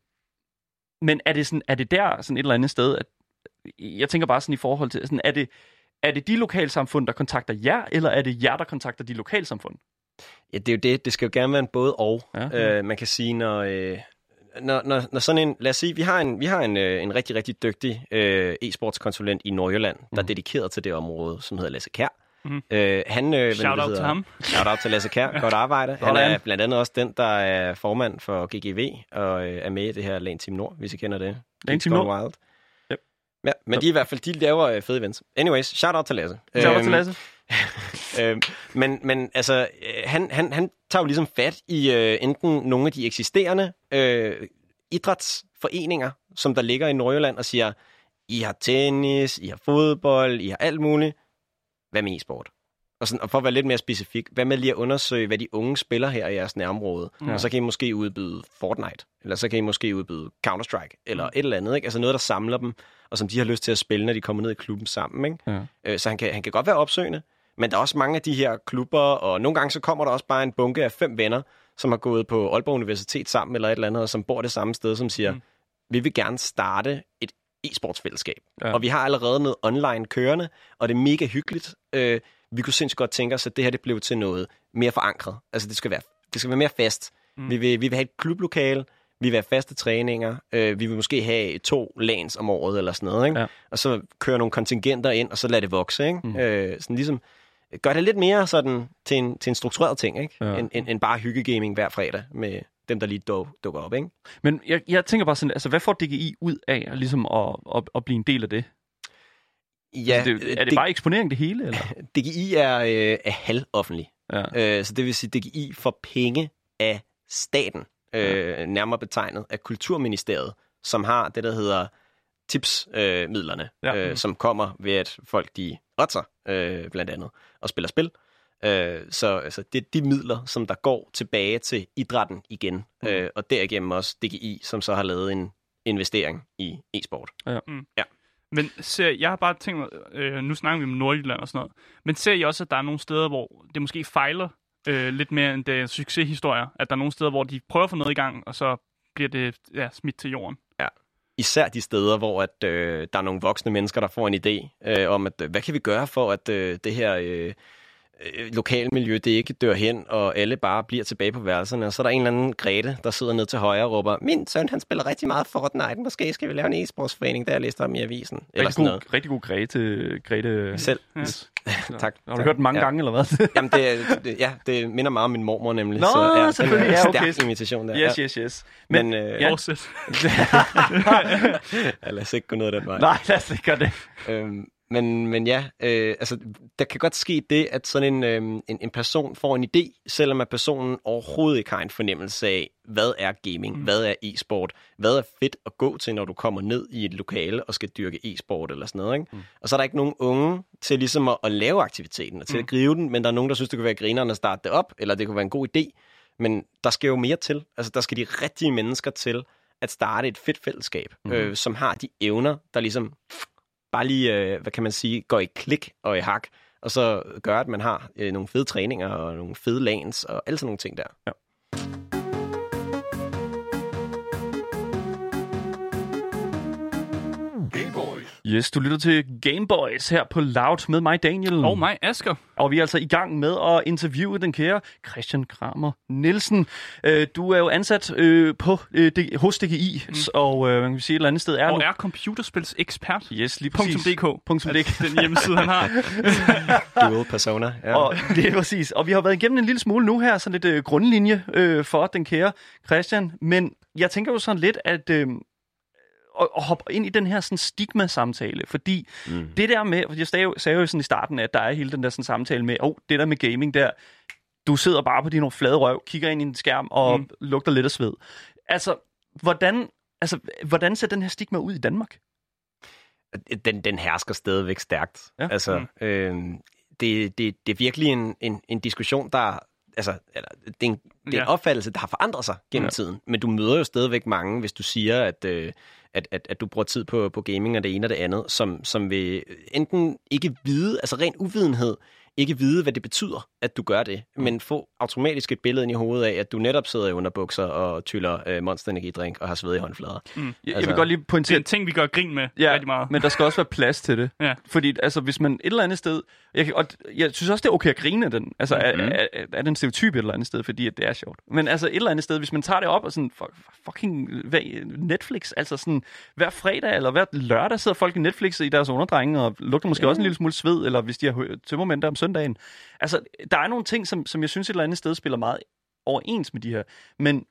men er det, sådan, er det der sådan et eller andet sted, at jeg tænker bare sådan i forhold til, sådan, er det, er det de lokalsamfund, der kontakter jer, eller er det jer, der kontakter de lokalsamfund? Ja, det er jo det. Det skal jo gerne være en både og. Ja. Øh, man kan sige, når, øh, når, når, når sådan en... Lad os sige, vi har en, vi har en, øh, en rigtig, rigtig dygtig øh, e-sportskonsulent i Nordjylland, der er Mhm. dedikeret til det område, som hedder Lasse Kær. Mhm. Øh, han, øh, Shout out til ham. Shout out til Lasse Kær. Godt arbejde. Han er blandt andet også den, der er formand for GGV og øh, er med i det her Lane Team Nord, hvis I kender det. Lane Team Nord? Wild. Yep. Ja, men de er i hvert fald, de laver øh, fede events. Anyways, shout out til Lasse. Shout out Øhm, til Lasse. øh, men, men altså, øh, han, han, han tager jo ligesom fat i øh, enten nogle af de eksisterende øh, idrætsforeninger, som der ligger i Nordjylland, og siger, I har tennis, I har fodbold, I har alt muligt. Hvad med e-sport? Og, sådan, og for at være lidt mere specifik, hvad med lige at undersøge, hvad de unge spiller her i jeres nærområde? Ja. Og så kan I måske udbyde Fortnite, eller så kan I måske udbyde Counter-Strike, eller et eller andet. Ikke? Altså noget, der samler dem, og som de har lyst til at spille, når de kommer ned i klubben sammen. Ikke? Ja. Øh, Så han kan, han kan godt være opsøgende, men der er også mange af de her klubber, og nogle gange så kommer der også bare en bunke af fem venner, som har gået på Aalborg Universitet sammen eller et eller andet, og som bor det samme sted, som siger, Mm. vi vil gerne starte et e-sportsfællesskab. Ja. Og vi har allerede noget online kørende, og det er mega hyggeligt. Øh, vi kunne sindssygt godt tænke os, at det her det blev til noget mere forankret. Altså det skal være, det skal være mere fast. Mm. Vi, vil, vi vil have et klublokale, vi vil have faste træninger, øh, vi vil måske have to lanes om året eller sådan noget, ikke? Ja. og så køre nogle kontingenter ind, og så lade det vokse. Ikke? Mm. Øh, sådan ligesom, gør det lidt mere sådan til en, til en struktureret ting, ikke? Ja. Ja. End, end, end bare hyggegaming hver fredag med dem, der lige duk, dukker op. Ikke? Men jeg, jeg tænker bare sådan, altså hvad får DGI ud af ligesom at, at, at blive en del af det? Ja, altså, det er det bare eksponering det hele, eller? DGI er, øh, er halvoffentlig. Ja. Øh, så det vil sige, DGI får penge af staten, øh, nærmere betegnet af Kulturministeriet, som har det, der hedder tipsmidlerne, øh, midlerne, Ja. øh, som kommer ved, at folk de otter, øh, blandt andet, og spiller spil. Øh, så altså, det er de midler, som der går tilbage til idrætten igen, Mm. øh, og derigennem også DGI, som så har lavet en investering i e-sport. Men ser, jeg har bare tænkt mig, øh, nu snakker vi om Nordjylland og sådan noget, men ser I også, at der er nogle steder, hvor det måske fejler øh, lidt mere, end det er succeshistorier? At der er nogle steder, hvor de prøver at få noget i gang, og så bliver det ja, smidt til jorden? Især de steder, hvor at, øh, der er nogle voksne mennesker, der får en idé øh, om, at øh, hvad kan vi gøre for, at øh, det her øh, lokalmiljø, det ikke dør hen, og alle bare bliver tilbage på værelserne. Og så er der en eller anden Grete, der sidder ned til højre og råber, min søn, han spiller rigtig meget Fortnite, måske skal vi lave en e-sportsforening, der jeg læste om i avisen. Eller Rigtig sådan god, noget. rigtig god Grete. Grete. Selv. Yes. tak. Har du tak. hørt den mange ja. gange, eller hvad? Jamen, det, det, ja, det minder meget om min mormor nemlig. Nå, så, ja, selvfølgelig. Er Ja, en okay. stærk imitation der. yes, yes, yes. Men, Men, øh, ja. Fortsæt. ja, lad os ikke gå ned ad den vej. Nej, lad os ikke gøre det. Øhm, men, men ja, øh, altså, der kan godt ske det, at sådan en, øhm, en, en person får en idé, selvom at personen overhovedet ikke har en fornemmelse af, hvad er gaming, mm. hvad er e-sport, hvad er fedt at gå til, når du kommer ned i et lokale og skal dyrke e-sport eller sådan noget. Ikke? Mm. Og så er der ikke nogen unge til ligesom at, at lave aktiviteten og til mm. at gribe den, men der er nogen, der synes, det kunne være grineren at starte det op, eller det kunne være en god idé. Men der skal jo mere til. Altså, der skal de rigtige mennesker til at starte et fedt fællesskab, mm. øh, som har de evner, der ligesom bare lige, øh, hvad kan man sige, går i klik og i hak, og så gør, at man har øh, nogle fede træninger og nogle fede lands og alle sådan nogle ting der. Ja. Yes, du lytter til Gameboys her på Loud med mig, Daniel. Og mig, Asger. Og vi er altså i gang med at interviewe den kære Christian Kramer Nielsen. Øh, du er jo ansat øh, på, øh, D- hos DGI, mm. og øh, man kan sige et eller andet sted er Og nu... er computerspils ekspert. Yes, lige præcis. .dk. DK. Den hjemmeside, han har. Dual persona. Ja. Og det er præcis. Og vi har været igennem en lille smule nu her, sådan lidt øh, grundlinje øh, for den kære Christian. Men jeg tænker jo sådan lidt, at øh, at, at hoppe ind i den her sådan stigma-samtale, fordi mm. det der med, jeg sagde jo, sagde jo sådan i starten, at der er hele den der sådan samtale med, oh, det der med gaming der, du sidder bare på din flade røv, kigger ind i en skærm og mm. lugter lidt af sved. Altså, hvordan, altså, hvordan ser den her stigma ud i Danmark? den, den hersker stadigvæk stærkt. Ja. Altså, mm. øh, det, det, det er virkelig en, en, en diskussion, der... Altså, eller, det er en, det er en Ja. opfattelse, der har forandret sig gennem ja. tiden. Men du møder jo stadigvæk mange, hvis du siger, at, øh, at, at, at du bruger tid på, på gaming og det ene og det andet, som, som vil enten ikke vide, altså ren uvidenhed, ikke vide, hvad det betyder, at du gør det, mm. men få automatisk et billede ind i hovedet af, at du netop sidder i underbukser og tyller øh, Monster Energy drink og har sved i håndflader. Jeg, altså, jeg Altså, vil godt lige Det er pointere, en ting, vi gør grin med Ja, rigtig meget. men der skal også være plads til det. Ja. Fordi altså, hvis man et eller andet sted... Jeg, kan, og jeg synes også, det er okay at grine af den. Altså, er, Mhm. er, er, er den stereotyp et eller andet sted, fordi at det er sjovt. Men altså, et eller andet sted, hvis man tager det op og sådan... Fuck, fucking hvad, Netflix, altså sådan... Hver fredag eller hver lørdag sidder folk i Netflix i deres underdrenge og lugter måske Ja. også en lille smule sved, eller hvis de har tømmermænd der søndagen. Altså, der er nogle ting, som, som jeg synes et eller andet sted spiller meget overens med de her. Men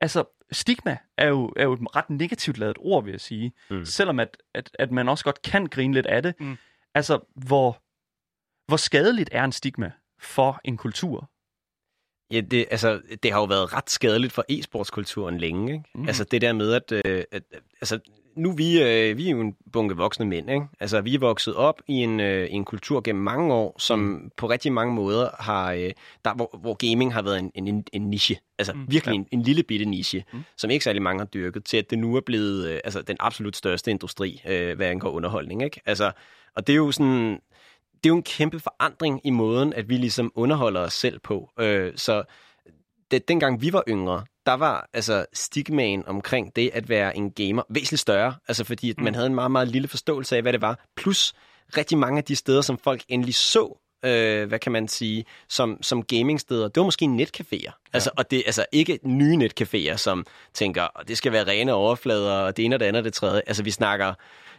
altså, stigma er jo, er jo et ret negativt lavet ord, vil jeg sige. Mm. Selvom at, at, at man også godt kan grine lidt af det. Mm. Altså, hvor, hvor skadeligt er en stigma for en kultur? Ja, det, altså, det har jo været ret skadeligt for e-sportskulturen længe. Ikke? Mm. Altså det der med, at, øh, at altså, nu vi, øh, vi er jo en bunke voksne mænd. Ikke? Altså vi er vokset op i en, øh, en kultur gennem mange år, som mm. på rigtig mange måder har, øh, der, hvor, hvor gaming har været en, en, en niche. Altså Mm. virkelig Ja. en, en lille bitte niche, mm. som ikke særlig mange har dyrket, til at det nu er blevet øh, altså, den absolut største industri, øh, hvad angår underholdning. Ikke? Altså, og det er jo sådan det er jo en kæmpe forandring i måden, at vi ligesom underholder os selv på. Øh, så det, dengang vi var yngre, der var altså stigmaen omkring det at være en gamer væsentligt større. Altså fordi at man havde en meget, meget lille forståelse af, hvad det var. Plus rigtig mange af de steder, som folk endelig så, øh, hvad kan man sige, som, som gamingsteder, det var måske netcaféer. Altså, og det altså ikke nye netcaféer, som tænker, "Åh, det skal være rene overflader, og det ene og det andet og det tredje. Altså vi snakker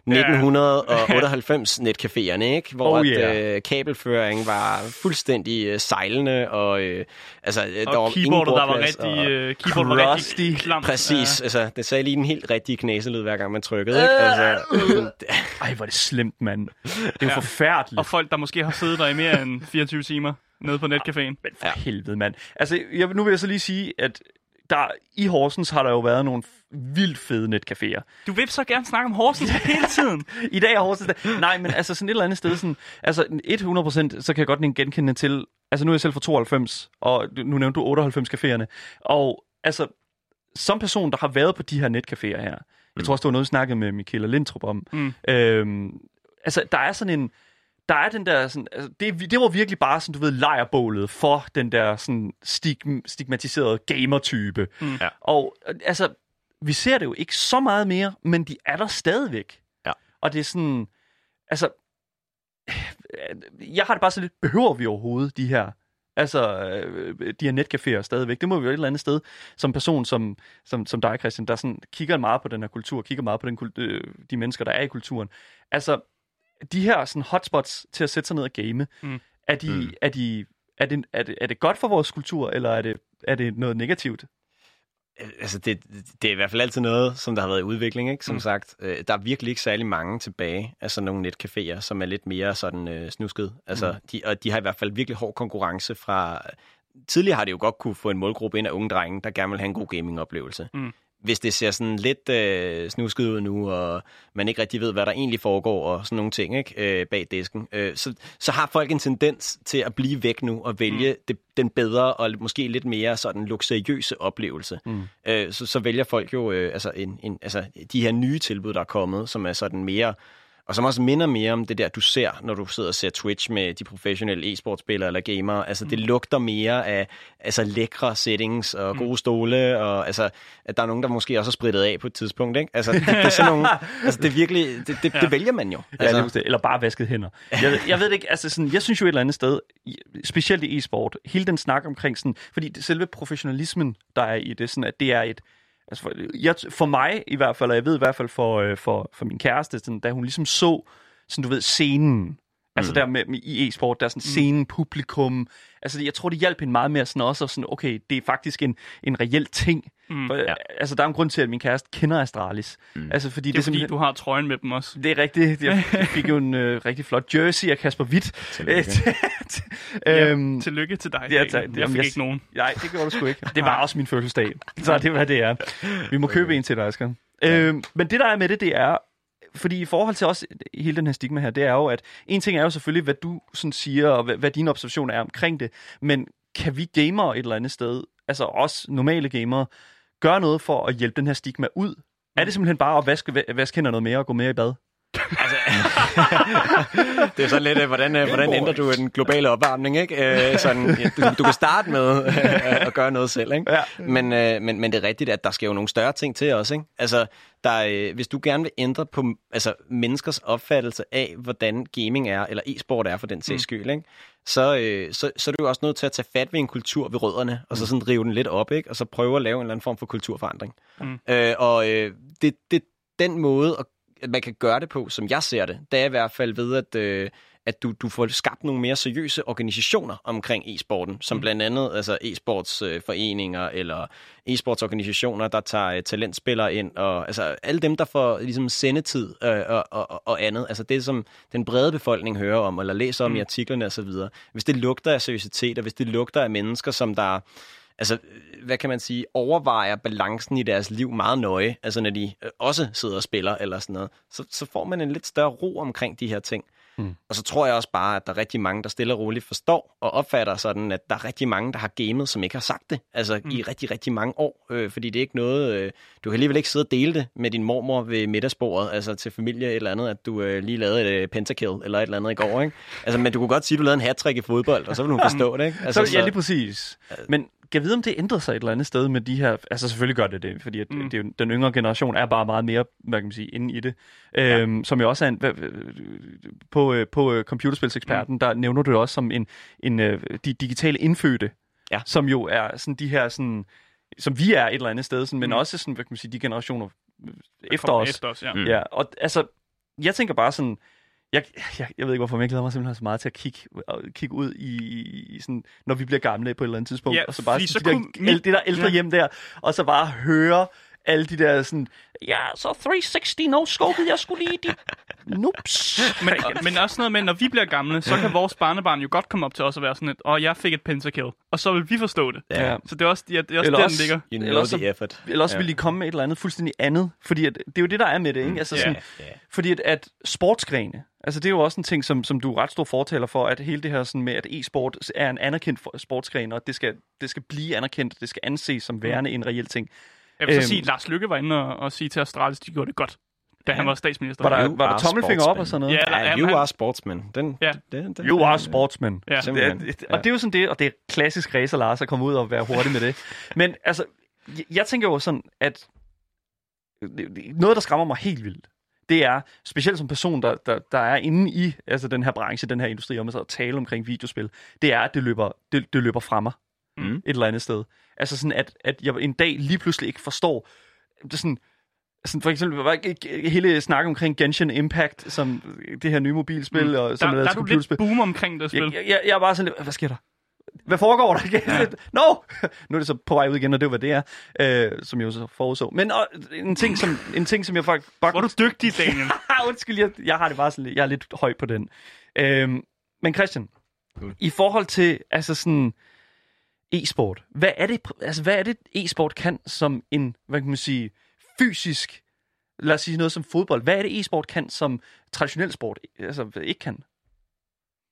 1998 netcaféerne, ikke? Hvor Oh, yeah. at, øh, kabelføring var fuldstændig øh, sejlende, og øh, altså, øh, der var Og ingen keyboardet, der var rigtig, og- øh, keyboardet var rigtig klamt. Præcis, Ja. altså, det sagde lige den helt rigtige knæselyd, hver gang man trykkede, ikke? Altså, sådan, Ej, hvor er det slemt, mand. Det er jo Ja. forfærdeligt. Og folk, der måske har siddet der i mere end 24 timer nede på netcaféen. Men for ja. helvede, mand. Altså, jeg, nu vil jeg så lige sige, at der, i Horsens har der jo været nogle vildt fede netcaféer. Du vil så gerne snakke om Horsens hele tiden. I dag er Horsens dag. Nej, men altså sådan et eller andet sted, sådan, altså 100% så kan jeg godt genkende til, altså nu er jeg selv fra 92, og nu nævnte du 98 caféerne, og altså som person, der har været på de her netcaféer her, jeg tror også, det var noget, vi snakkede med Michaela Lindtrup om, Mm. øhm, altså der er sådan en, der er den der, sådan, altså, det, det var virkelig bare sådan, du ved, lejrbålet for den der sådan stig, stigmatiserede gamer-type. Mm. Ja. Og øh, altså, vi ser det jo ikke så meget mere, men de er der stadigvæk. Ja. Og det er sådan, altså, jeg har det bare så lidt, behøver vi overhovedet de her Altså, øh, de her netcaféer stadigvæk. Det må vi jo et eller andet sted, som person som, som, som dig, Christian, der sådan kigger meget på den her kultur, kigger meget på den, øh, de mennesker, der er i kulturen. Altså, de her sådan hotspots til at sætte sig ned og game, Mm. er, de, Mm. er, de, er, det, er, det, er det godt for vores kultur, eller er det, er det noget negativt? Øh, Altså, det, det er i hvert fald altid noget, som der har været i udvikling, ikke? Som Mm. sagt. Øh, der er virkelig ikke særlig mange tilbage, altså nogle netcaféer, som er lidt mere sådan øh, snusket. Altså, mm. de, og de har i hvert fald virkelig hård konkurrence fra... Tidligere har det jo godt kunne få en målgruppe ind af unge drenge, der gerne vil have en god gamingoplevelse. Mm. Hvis det ser sådan lidt øh, snusket ud nu, og man ikke rigtig ved, hvad der egentlig foregår, og sådan nogle ting ikke? Øh, bag disken, øh, så, så har folk en tendens til at blive væk nu og vælge mm. det, den bedre og måske lidt mere sådan luksuriøse oplevelse. Mm. Øh, så, så vælger folk jo øh, altså en, en, altså de her nye tilbud, der er kommet, som er sådan mere, og som også minder mere om det der, du ser, når du sidder og ser Twitch med de professionelle e-sportspillere eller gamere. Altså, det lugter mere af altså, lækre settings og gode stole, og altså, at der er nogen, der måske også har spritet af på et tidspunkt, ikke? Altså, det, det er sådan nogle, altså, det er virkelig, det, det, det vælger man jo. Ja, Altså, altså, det, eller bare vasket hænder. Jeg, jeg ved det ikke, altså sådan, jeg synes jo et eller andet sted, specielt i e-sport, hele den snak omkring sådan, fordi det, selve professionalismen, der er i det, sådan at det er et, altså for, jeg, for mig i hvert fald, og jeg ved i hvert fald for, øh, for, for min kæreste, sådan, da hun ligesom så, sådan du ved, scenen, Altså Mm. der med, med i e-sport, der er sådan scenen, publikum. Altså jeg tror, det hjalp hende meget mere sådan også, og sådan, okay, det er faktisk en, en reel ting. Mm. For, ja. Altså der er en grund til, at min kæreste kender Astralis. Mm. Altså fordi Det det, er fordi, simpelthen- du har trøjen med dem også. det er rigtigt. Jeg fik jo en øh, rigtig flot jersey af Kasper Witt. Tillykke. øhm, Tillykke til dig. Ja, tak. Jeg fik jeg- ikke nogen. nej, det gjorde du sgu ikke. Det var også min fødselsdag. Så det er, hvad det er. Vi må købe en til dig, Asger. Øhm, men det, der er med det, det er, fordi i forhold til også hele den her stigma her, det er jo, at en ting er jo selvfølgelig, hvad du sådan siger, og hvad, hvad dine observationer er omkring det, men kan vi gamere et eller andet sted, altså os normale gamere, gøre noget for at hjælpe den her stigma ud? Er det simpelthen bare at vaske, vaske hænder noget mere og gå mere i bad? det er sådan lidt, øh, hvordan, øh, hvordan ændrer du den globale opvarmning, ikke? Øh, sådan, ja, du, du kan starte med øh, at gøre noget selv, ikke? Ja. Men, øh, men, men det er rigtigt, at der skal jo nogle større ting til også, ikke? Altså, der, øh, hvis du gerne vil ændre på altså, menneskers opfattelse af, hvordan gaming er, eller e-sport er for den sags skyld, ikke? Så, øh, så, så er du jo også nødt til at tage fat ved en kultur ved rødderne, og så sådan drive den lidt op, ikke? Og så prøve at lave en eller anden form for kulturforandring. Mm. Øh, og øh, det, det, den måde, at man kan gøre det på, som jeg ser det, det er i hvert fald ved, at, øh, at du, du får skabt nogle mere seriøse organisationer omkring e-sporten, som blandt andet altså e-sportsforeninger eller e-sportsorganisationer, der tager øh, talentspillere ind, og altså alle dem, der får ligesom sendetid øh, og, og, og andet, altså det, som den brede befolkning hører om, eller læser om mm. i artiklerne osv., hvis det lugter af seriøsitet, og hvis det lugter af mennesker, som der altså, øh, hvad kan man sige, overvejer balancen i deres liv meget nøje, altså når de øh, også sidder og spiller eller sådan noget, så, så får man en lidt større ro omkring de her ting. Mm. Og så tror jeg også bare, at der er rigtig mange, der stille og roligt forstår og opfatter sådan, at der er rigtig mange, der har gamet, som ikke har sagt det, altså mm. i rigtig, rigtig mange år, øh, fordi det er ikke noget, øh, du kan alligevel ikke sidde og dele det med din mormor ved middagsbordet, altså til familie eller andet, at du øh, lige lavede et øh, pentakill eller et eller andet i går, ikke? Altså, men du kunne godt sige, at du lavede en hat i fodbold, og så ville hun forstå det, ikke? Altså, så, ja, lige præcis. Men kan vide, om det ændrer sig et eller andet sted med de her... Altså selvfølgelig gør det det, fordi at, mm. det er jo, den yngre generation er bare meget mere, hvad kan man sige, inde i det. Ja. Øhm, som jo også er en... På, øh, på øh, computerspilseksperten, mm. der nævner du det også som en, en øh, de digitale indfødte, Ja. som jo er sådan de her sådan som vi er et eller andet sted, sådan, men Mm. også sådan, hvad kan man sige, de generationer efter os. Efter os, ja. Mm. Ja, og altså, jeg tænker bare sådan, jeg, jeg, jeg ved ikke hvorfor, men jeg glæder mig simpelthen så meget til at kigge, øh, kigge ud i, i sådan, når vi bliver gamle på et eller andet tidspunkt, Ja, og så bare sådan, så de kunne der, el- det der ældre ja. hjem der, og så bare høre alle de der sådan, ja, så 360 no scope, jeg skulle lige de noobs. Men, men også noget med, når vi bliver gamle, så kan vores barnebarn jo godt komme op til os og være sådan et, åh, jeg fik et pentakill. Og så vil vi forstå det. Ja. Så det er også, ja, det er også Eller der, også- den ligger. You know Eller så- the effort. Eller også Ja. vil de komme med et eller andet fuldstændig andet, fordi at, det er jo det, der er med det, ikke? Altså sådan, Ja, ja. Fordi at, at sportsgrene, altså det er jo også en ting, som, som du er ret stor fortaler for, at hele det her sådan med, at e-sport er en anerkendt sportsgren, og det skal, det skal blive anerkendt, og det skal anses som værende en reel ting. Jeg vil så Øhm. sige, at Lars Lykke var inde og, og sige til Astralis, de gjorde det godt, da han var statsminister. Var der, You var der tommelfinger op og sådan noget? Ja, Ja, you han- are sportsman. Den, Ja. den, den, You are sportsman. Ja. Det er, Simpelthen. det, og det er jo sådan det, og det er klassisk racer Lars at komme ud og være hurtig med det. Men altså, jeg, jeg tænker jo sådan, at noget, der skræmmer mig helt vildt, det er, specielt som person, der, der, der er inde i altså den her branche, den her industri, om at tale omkring videospil, det er, at det løber, det, det løber fra mig Mm. et eller andet sted. Altså sådan, at, at jeg en dag lige pludselig ikke forstår, det er sådan, sådan for eksempel hele snakken omkring Genshin Impact, som det her nye mobilspil, mm. og som Der, er der er du lidt boom omkring det spil. Jeg, jeg, jeg er bare sådan lidt, hvad sker der? Hvad foregår der? Ja. no! Nu er det så på vej ud igen, og det hvad det er, øh, som jeg jo så forudså. Men og, en, ting, som, en ting, som jeg faktisk... Bare, Hvor er du dygtig, Daniel. Undskyld, jeg, jeg har det bare sådan lidt, jeg er lidt høj på den. Øhm, men Christian, Mm. i forhold til altså sådan e-sport, hvad er det, altså, hvad er det e-sport kan som en, hvad kan man sige, fysisk, lad os sige noget som fodbold, hvad er det e-sport kan som traditionel sport altså, ikke kan?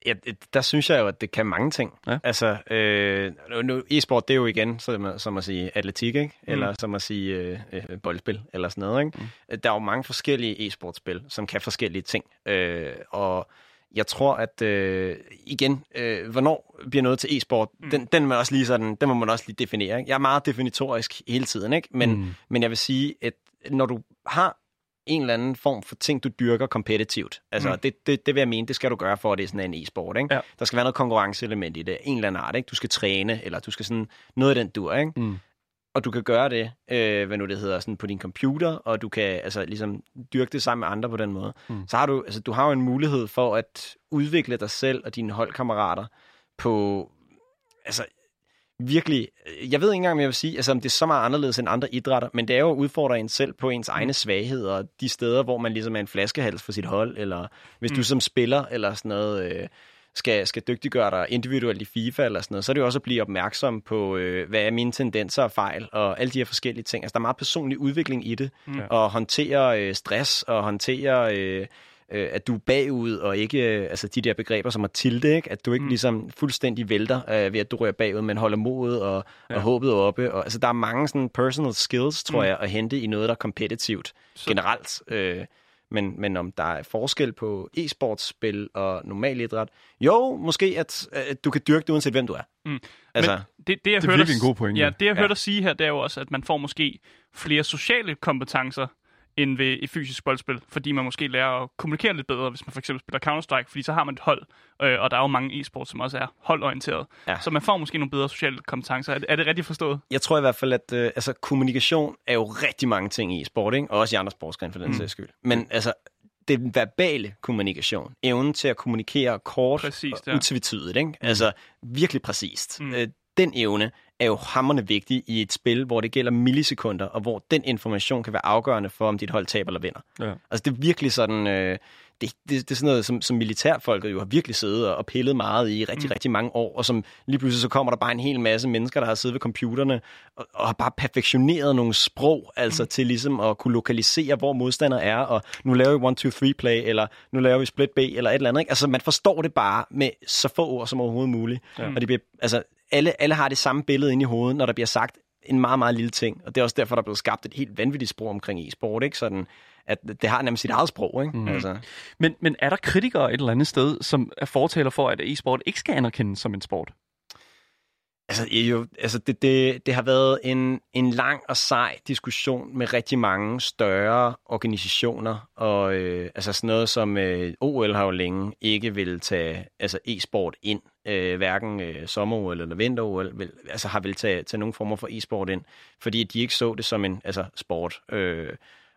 Ja, der synes jeg jo, at det kan mange ting. Ja. Altså, øh, nu- e-sport, det er jo igen som, som at sige atletik, ikke? Eller som at sige øh, øh, boldspil, eller sådan noget, ikke? Mm. Der er jo mange forskellige e-sportspil, som kan forskellige ting. Øh, og jeg tror, at øh, igen, øh, hvornår bliver noget til e-sport, mm. den, den, må man også lige sådan, den må man også lige definere. Ikke? Jeg er meget definitorisk hele tiden, ikke? Men, Mm. mm. men jeg vil sige, at når du har en eller anden form for ting, du dyrker kompetitivt. Altså, Mm. det, det, det vil jeg mene, det skal du gøre for, at det er sådan en e-sport. Ikke? Ja. Der skal være noget konkurrenceelement i det. En eller anden art. Ikke? Du skal træne, eller du skal sådan noget af den dur. Ikke? Mm. Og du kan gøre det, øh, hvad nu det hedder, sådan på din computer, og du kan altså ligesom dyrke det sammen med andre på den måde. Mm. Så har du, altså, du har jo en mulighed for at udvikle dig selv og dine holdkammerater på, altså virkelig, jeg ved ikke engang, om jeg vil sige, altså, om det er så meget anderledes end andre idrætter, men det er jo at udfordre en selv på ens egne svagheder, de steder, hvor man ligesom er en flaskehals for sit hold, eller hvis mm. du som spiller, eller sådan noget, øh, skal, skal dygtiggøre dig individuelt i FIFA, eller sådan noget, så er det jo også at blive opmærksom på, øh, hvad er mine tendenser og fejl, og alle de her forskellige ting. Altså, der er meget personlig udvikling i det, mm. og håndtere øh, stress, og håndtere... Øh, øh, at du er bagud, og ikke øh, altså de der begreber som at tilde, ikke? at du ikke mm. ligesom fuldstændig vælter øh, ved, at du rører bagud, men holder modet og, ja. og håbet oppe. Og, altså, der er mange sådan personal skills, tror mm. jeg, at hente i noget, der er kompetitivt Så- generelt. Øh, men, men om der er forskel på e-sportsspil og normal idræt, jo, måske at, at du kan dyrke det, uanset hvem du er. Mm. Altså, Men det, det, jeg Det er hørte virkelig dig- en god pointe. Ja, det jeg Ja. hørte dig sige her, det er jo også, at man får måske flere sociale kompetencer end ved et fysisk boldspil, fordi man måske lærer at kommunikere lidt bedre, hvis man for eksempel spiller Counter-Strike, fordi så har man et hold, øh, og der er jo mange e-sport, som også er holdorienteret. Ja. Så man får måske nogle bedre sociale kompetencer. Er det, er det rigtigt forstået? jeg tror i hvert fald, at øh, altså, kommunikation er jo rigtig mange ting i sport, ikke? og også i andre sportsgrene for den mm. sags skyld. Men altså, den verbale kommunikation, evnen til at kommunikere kort Præcist, og ja. utvetydigt, ikke? altså virkelig præcist. Mm. Mm. Øh, den evne er jo hammerende vigtig i et spil, hvor det gælder millisekunder, og hvor den information kan være afgørende for, om dit hold taber eller vinder. Ja. Altså det er virkelig sådan, øh, det, det, det er sådan noget, som, som militærfolket jo har virkelig siddet og, og pillet meget i rigtig, mm. rigtig mange år, og som lige pludselig så kommer der bare en hel masse mennesker, der har siddet ved computerne og, og har bare perfektioneret nogle sprog, altså mm. til ligesom at kunne lokalisere, hvor modstander er, og nu laver vi 1, 2, 3 play, eller nu laver vi split B, eller et eller andet. Ikke? Altså man forstår det bare med så få ord som overhovedet muligt. Ja. Og det bliver, altså, alle, alle har det samme billede inde i hovedet, når der bliver sagt en meget, meget lille ting. Og det er også derfor, der er blevet skabt et helt vanvittigt sprog omkring e-sport, ikke? Sådan, at det har nærmest sit eget sprog, ikke? Mm. Altså, Men, men er der kritikere et eller andet sted, som er fortaler for, at e-sport ikke skal anerkendes som en sport? Altså, jo, altså det, det, det har været en, en lang og sej diskussion med rigtig mange større organisationer, og øh, altså sådan noget som øh, OL har jo længe ikke vil tage altså e-sport ind, øh, hverken øh, sommer-OL eller vinter-OL, vil, altså har vil tage, tage nogle former for e-sport ind, fordi de ikke så det som en altså, sport. Øh,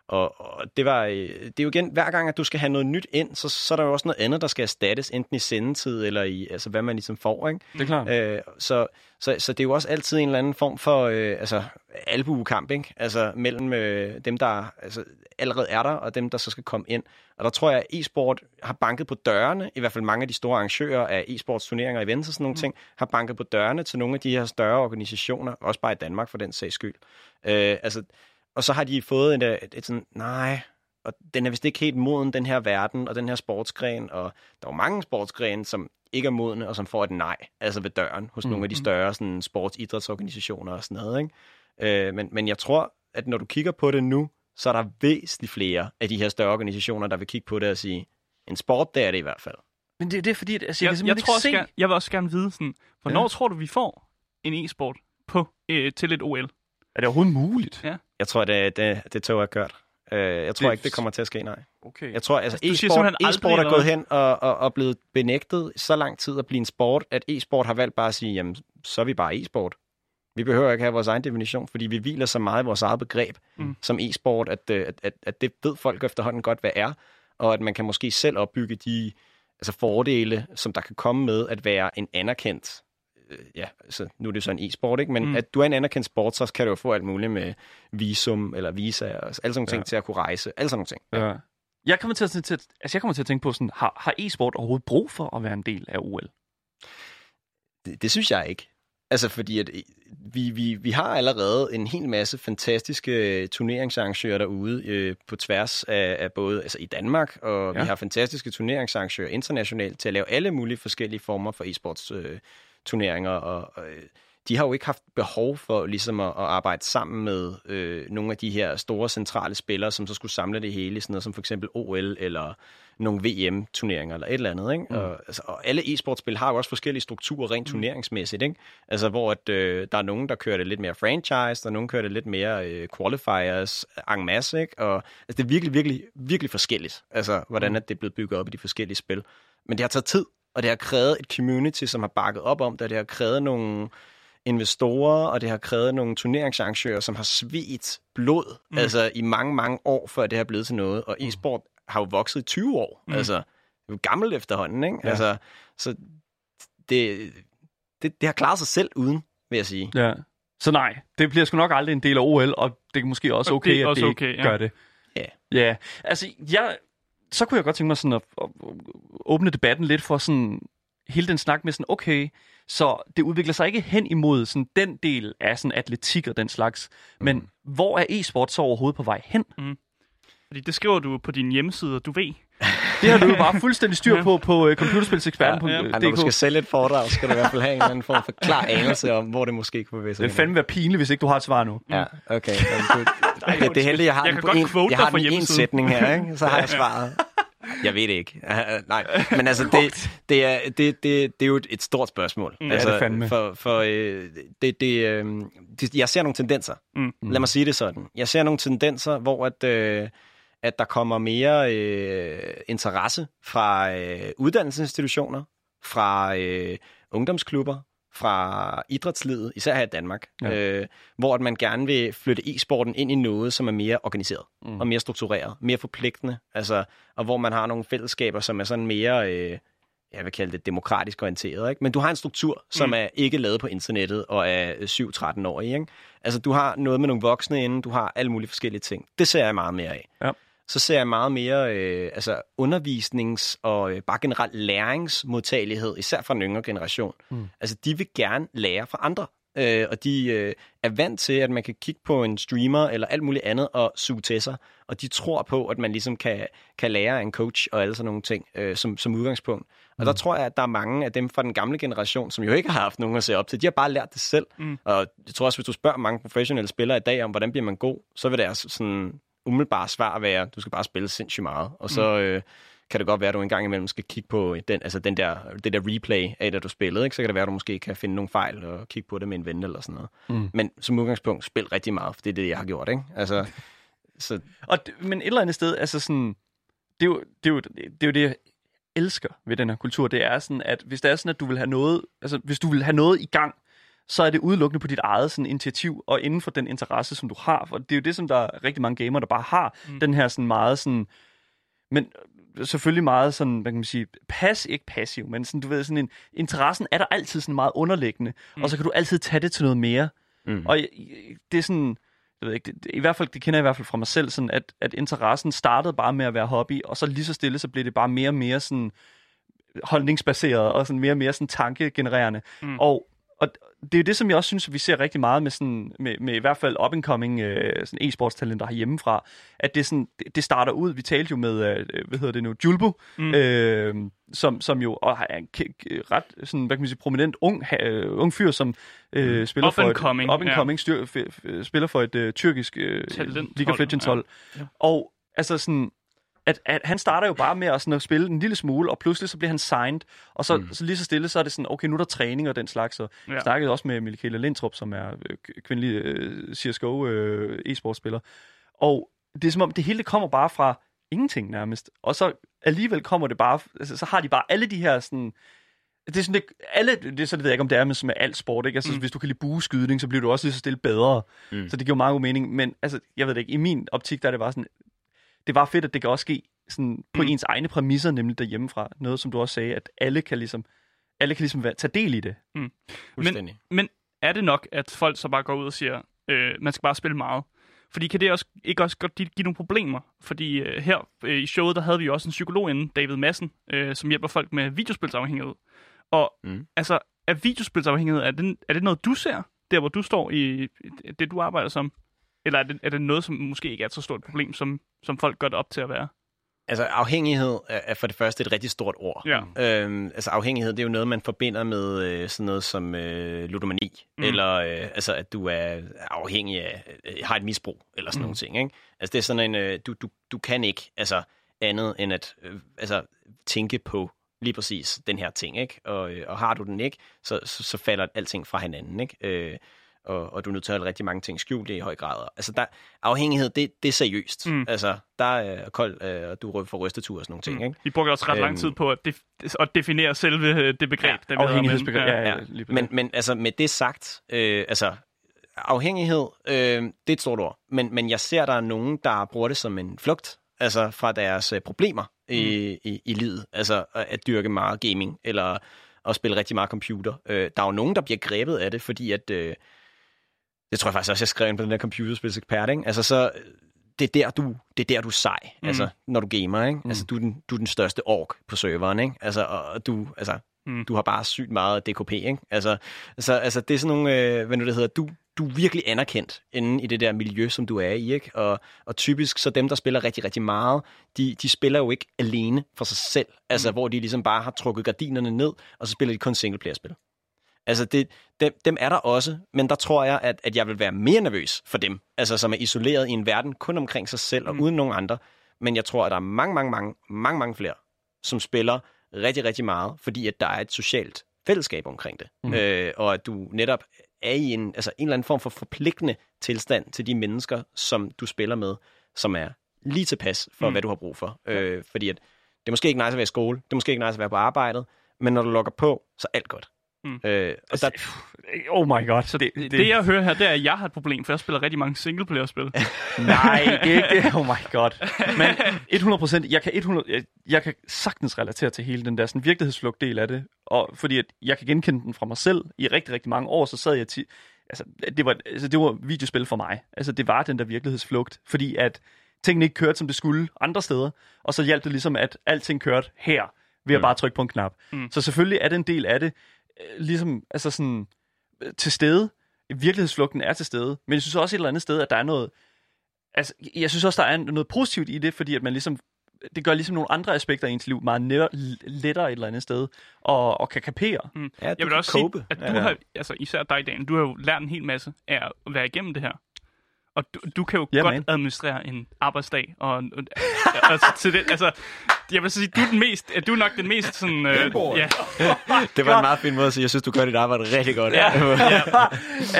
og, og det var, øh, det er jo igen, hver gang, at du skal have noget nyt ind, så, så er der jo også noget andet, der skal erstattes, enten i sendetid, eller i, altså hvad man ligesom får, ikke? Det er klart. Øh, så, så, så det er jo også altid en eller anden form for øh, altså, albuekamp, ikke? Altså mellem øh, dem, der altså, allerede er der, og dem, der så skal komme ind. Og der tror jeg, at e-sport har banket på dørene, i hvert fald mange af de store arrangører af e-sports turneringer, events og sådan nogle mm. ting, har banket på dørene til nogle af de her større organisationer, også bare i Danmark for den sags skyld. Øh, altså, og så har de fået et, et, et sådan, nej, og den er vist ikke helt moden, den her verden og den her sportsgren, og der er jo mange sportsgrene, som ikke er modne, og som får et nej, altså ved døren, hos mm. nogle af de større sådan, sportsidrætsorganisationer og sådan noget. Ikke? Øh, men, men jeg tror, at når du kigger på det nu, så er der væsentligt flere af de her større organisationer, der vil kigge på det og sige, en sport, det er det i hvert fald. Men det, det er fordi, at altså, jeg, Jeg, kan jeg, tror også, ikke se... gerne, jeg vil også gerne vide, sådan, hvornår Ja. ja. tror du, vi får en e-sport på, øh, til et OL? Er det overhovedet muligt? Jeg tror, det, det, det tog er kørt. Øh, jeg tror Det- ikke, det kommer til at ske, nej. Okay. Jeg tror, altså, Altså, e-sport, e-sport er gået hen og, og, og blevet benægtet så lang tid at blive en sport, at e-sport har valgt bare at sige, jamen, så er vi bare e-sport. Vi behøver ikke have vores egen definition, fordi vi hviler så meget i vores eget begreb Mm. som e-sport, at, øh, at, at, at det ved folk efterhånden godt, hvad er, og at man kan måske selv opbygge de altså fordele, som der kan komme med at være en anerkendt ja, altså, nu er det så en e-sport, ikke? men Mm. at du er en anerkendt sport, så kan du jo få alt muligt med visum eller visa og alle sådan nogle ting Ja. til at kunne rejse, alle sådan nogle ting. Ja. Jeg kommer til at, til, altså jeg kommer til at tænke på sådan, har, har e-sport overhovedet brug for at være en del af OL? Det, det synes jeg ikke. Altså fordi, at øh, vi, vi, vi har allerede en hel masse fantastiske turneringsarrangører derude øh, på tværs af, af både altså i Danmark, og ja. Ja. vi har fantastiske turneringsarrangører internationalt til at lave alle mulige forskellige former for e-sports øh, turneringer, og, og øh, de har jo ikke haft behov for ligesom at, at arbejde sammen med øh, nogle af de her store centrale spillere, som så skulle samle det hele sådan noget som for eksempel OL eller nogle VM-turneringer eller et eller andet. Ikke? Mm. Og, altså, og alle e-sportspil har jo også forskellige strukturer rent turneringsmæssigt. Ikke? Altså hvor at, øh, der er nogen, der kører det lidt mere franchise, der er nogen, der kører det lidt mere øh, qualifiers en masse. Ikke? Og, altså, det er virkelig, virkelig, virkelig forskelligt, altså, hvordan at det er blevet bygget op i de forskellige spil. Men det har taget tid, og det har krævet et community, som har bakket op om det, det har krævet nogle investorer, og det har krævet nogle turneringsarrangører, som har svedt blod mm. altså i mange, mange år, før det har blevet til noget. Og e-sport har jo vokset i 20 år. Mm. Altså, det er jo gammelt efterhånden, ikke? Ja. Altså, så det, det, det har klaret sig selv uden, vil jeg sige. Ja. Så nej, det bliver sgu nok aldrig en del af OL, og det er måske også Og okay, det er at også det okay, ja. gør det. Ja. Ja, altså, jeg, så kunne jeg godt tænke mig sådan at, at åbne debatten lidt for sådan hele den snak med sådan, okay, så det udvikler sig ikke hen imod sådan den del af sådan atletik og den slags, men Mm. hvor er e-sport så overhovedet på vej hen? Fordi det skriver du på din hjemmeside, og du ved. Det har du jo bare fuldstændig styr på på uh, computerspilseksperten. Ja, ja. Ja, Ja, når du skal sælge et foredrag, skal du i hvert fald have en eller anden form for klar anelse om, hvor det måske kunne bevæge sig. Det vil fandme være pinligt, hvis ikke du har et svar nu. Ja, okay. Det, det, det er heldigt, jeg har Jeg den kan på godt en, jeg har den en sætning her, ikke? så har jeg svaret. Jeg ved det ikke. Uh, nej, men altså, det, det, er, det, det, det er jo et, stort spørgsmål. Ja, altså, det er fandme. For, for øh, det, det, øh, det, jeg ser nogle tendenser. Mm. Lad mig sige det sådan. Jeg ser nogle tendenser, hvor at, øh, at der kommer mere øh, interesse fra øh, uddannelsesinstitutioner, fra øh, ungdomsklubber, fra idrætslivet, især her i Danmark, Ja. øh, hvor at man gerne vil flytte e-sporten ind i noget, som er mere organiseret mm. og mere struktureret, mere forpligtende, altså, og hvor man har nogle fællesskaber, som er sådan mere, øh, jeg vil kalde det demokratisk orienteret. Ikke? Men du har en struktur, som Mm. er ikke lavet på internettet og er 7-13 år Ikke? Altså, du har noget med nogle voksne inde, du har alle mulige forskellige ting. Det ser jeg meget mere af. Ja. Så ser jeg meget mere øh, altså undervisnings- og øh, bare generelt læringsmodtagelighed, især fra den yngre generation. Mm. Altså, de vil gerne lære fra andre. Øh, og de øh, er vant til, at man kan kigge på en streamer eller alt muligt andet og suge til sig. Og de tror på, at man ligesom kan, kan lære af en coach og alle sådan nogle ting øh, som, som udgangspunkt. Og der tror jeg, at der er mange af dem fra den gamle generation, som jo ikke har haft nogen at se op til. De har bare lært det selv. Mm. Og jeg tror også, hvis du spørger mange professionelle spillere i dag om, hvordan bliver man god, så vil deres sådan umiddelbare svar være, du skal bare spille sindssygt meget. Og så øh, kan det godt være, at du en gang imellem skal kigge på den, altså den der, det der replay af, da du spillede. Ikke? Så kan det være, at du måske kan finde nogle fejl og kigge på det med en ven eller sådan noget. Mm. Men som udgangspunkt, spil rigtig meget, for det er det, jeg har gjort. Ikke? Altså, så Og, men et eller andet sted, altså sådan, det er, jo, det, er jo, det er jo det, jeg elsker ved den her kultur, det er sådan, at hvis det er sådan, at du vil have noget, altså hvis du vil have noget i gang, så er det udelukkende på dit eget sådan, initiativ, og inden for den interesse, som du har. For det er jo det, som der er rigtig mange gamere, der bare har, mm. den her sådan meget sådan, men selvfølgelig meget sådan, hvad kan man sige, pas, ikke passiv, men sådan, du ved, sådan en, interessen er der altid sådan meget underliggende, mm. og så kan du altid tage det til noget mere. mm. Og det er sådan, jeg ved ikke, det, det, i hvert fald, det kender jeg i hvert fald fra mig selv, sådan at, at interessen startede bare med at være hobby, og så lige så stille, så blev det bare mere og mere sådan holdningsbaseret, og sådan mere og mere sådan tankegenererende. Mm. Og det er jo det, som jeg også synes, at vi ser rigtig meget med, sådan, med, med i hvert fald up-and-coming øh, sådan e-sportstalenter herhjemmefra, at det, sådan, det, starter ud, vi talte jo med, øh, hvad hedder det nu, Julbo, Mm. mm. øh, som, som jo og er en ret sådan, hvad kan man sige, prominent ung, øh, ung fyr, som øh, spiller Up for and et, coming, up and coming styr, f, f, spiller for et øh, tyrkisk øh, Talenthold, League of Legends ja. hold. Ja. Og altså sådan, at, at han starter jo bare med at, sådan, at spille en lille smule, og pludselig så bliver han signed, og så, mm. så lige så stille, så er det sådan, okay, nu er der træning og den slags, og Ja. jeg snakkede også med Michaela Lindtrup, som er øh, kvindelig øh, CSGO øh, e-sportspiller, og det er som om, det hele det kommer bare fra ingenting nærmest. Og så alligevel kommer det bare, altså, så har de bare alle de her sådan, det er sådan, det, alle, det er så det ved jeg ikke, om det er med, med alt sport, ikke? Altså, mm. hvis du kan lide bueskydning, så bliver du også lige så stille bedre. Mm. Så det giver meget god mening. Men altså, jeg ved det ikke, i min optik, der er det bare sådan, det bare fedt, at det kan også ske sådan, på Mm. ens egne præmisser, nemlig derhjemmefra. Noget, som du også sagde, at alle kan ligesom, alle kan ligesom være, tage del i det. Fuldstændig. Men er det nok, at folk så bare går ud og siger, øh, man skal bare spille meget? Fordi kan det også, ikke også godt give give nogle problemer? Fordi øh, her øh, i showet, der havde vi jo også en psykolog inde, David Madsen, øh, som hjælper folk med videospilsafhængighed. Og Mm. altså, er videospilsafhængighed, er det, er det noget, du ser, der hvor du står i det, du arbejder som? Eller er det, er det noget, som måske ikke er et så stort problem, som, som folk gør det op til at være? Altså afhængighed er, for det første et rigtig stort ord. Ja. Øhm, altså afhængighed, det er jo noget, man forbinder med øh, sådan noget som øh, ludomani, mm. eller øh, altså at du er afhængig af, øh, har et misbrug, eller sådan mm. nogle ting. Ikke? Altså det er sådan en, øh, du, du, du kan ikke altså andet end at øh, altså, tænke på lige præcis den her ting, ikke? Og, øh, og har du den ikke, så, så, så falder alting fra hinanden, ikke? Øh, og, og du er nødt til at have rigtig mange ting skjult i høj grad. Altså, der, afhængighed, det, det er seriøst. Mm. Mm. Altså, der er koldt, øh, og du får rystetur og sådan nogle ting, ikke? Vi brugte også ret lang Øhm. tid på at, def- at definere selve øh, det begreb. Ja, Afhængighedsbegreb. Ja, ja, Ja, Men, men altså, med det sagt, øh, altså, afhængighed, øh, det er et stort ord. Men, men jeg ser, der er nogen, der bruger det som en flugt, altså fra deres øh, problemer i, i, i livet. Altså at- at dyrke meget gaming, eller at spille rigtig meget computer. Øh, der er jo nogen, der bliver grebet af det, fordi at... Øh, det tror jeg faktisk også, jeg skrev ind på den der computerspilsekspert, ikke? Altså så, det er der, du, det er der, du er sej, mm. altså, når du gamer, ikke? Mm. Altså, du er, den, du er den største ork på serveren, ikke? Altså, og du, altså, Mm. du har bare sygt meget DKP, ikke? Altså, så, altså det er sådan nogle, øh, hvad nu det hedder, du, du er virkelig anerkendt inde i det der miljø, som du er i, ikke? Og, og typisk, så dem, der spiller rigtig, rigtig meget, de, de spiller jo ikke alene for sig selv, altså, mm. hvor de ligesom bare har trukket gardinerne ned, og så spiller de kun singleplayer-spil. Altså, det, dem, dem er der også, men der tror jeg, at, at jeg vil være mere nervøs for dem, altså som er isoleret i en verden kun omkring sig selv og Mm. uden nogen andre. Men jeg tror, at der er mange, mange, mange, mange, mange flere, som spiller rigtig, rigtig meget, fordi at der er et socialt fællesskab omkring det. Mm. Øh, og at du netop er i en, altså en eller anden form for forpligtende tilstand til de mennesker, som du spiller med, som er lige tilpas for, Mm. hvad du har brug for. Øh, fordi at det er måske ikke nice at være i skole, det er måske ikke nice at være på arbejdet, men når du logger på, så er alt godt. Mm. Øh, og der, Oh my god. Så det, det, det, jeg hører her, det er, at jeg har et problem, for jeg spiller rigtig mange singleplayer-spil. Nej, det er ikke det. Oh my god. Men 100% jeg kan, 100, jeg, jeg kan sagtens relatere til hele den der sådan, virkelighedsflugt-del af det. Og fordi at jeg kan genkende den fra mig selv. I rigtig, rigtig mange år, så sad jeg til... Altså, det var, altså, det var videospil for mig. Altså, det var den der virkelighedsflugt. Fordi at tingene ikke kørte, som det skulle andre steder. Og så hjalp det ligesom, at alting kørte her, ved at Mm. bare trykke på en knap. Mm. Så selvfølgelig er det en del af det, ligesom, altså sådan, øh, til stede. Virkelighedsflugten er til stede. Men jeg synes også et eller andet sted, at der er noget, altså, jeg synes også, der er noget positivt i det, fordi at man ligesom, det gør ligesom nogle andre aspekter af ens liv meget nær, lettere et eller andet sted, og, og kan kapere. ja, du Jeg vil kan også cope. sige, at du Ja, ja. har, altså især dig, Dan, du har jo lært en hel masse af at være igennem det her. Og du, du kan jo Ja, godt man. administrere en arbejdsdag. Og, og, og til det, altså, jeg vil så sige, du er, den mest, du er nok den mest sådan... Øh, ja, Det var en meget fin måde at sige, jeg synes, du gør dit arbejde rigtig godt. ja, ja.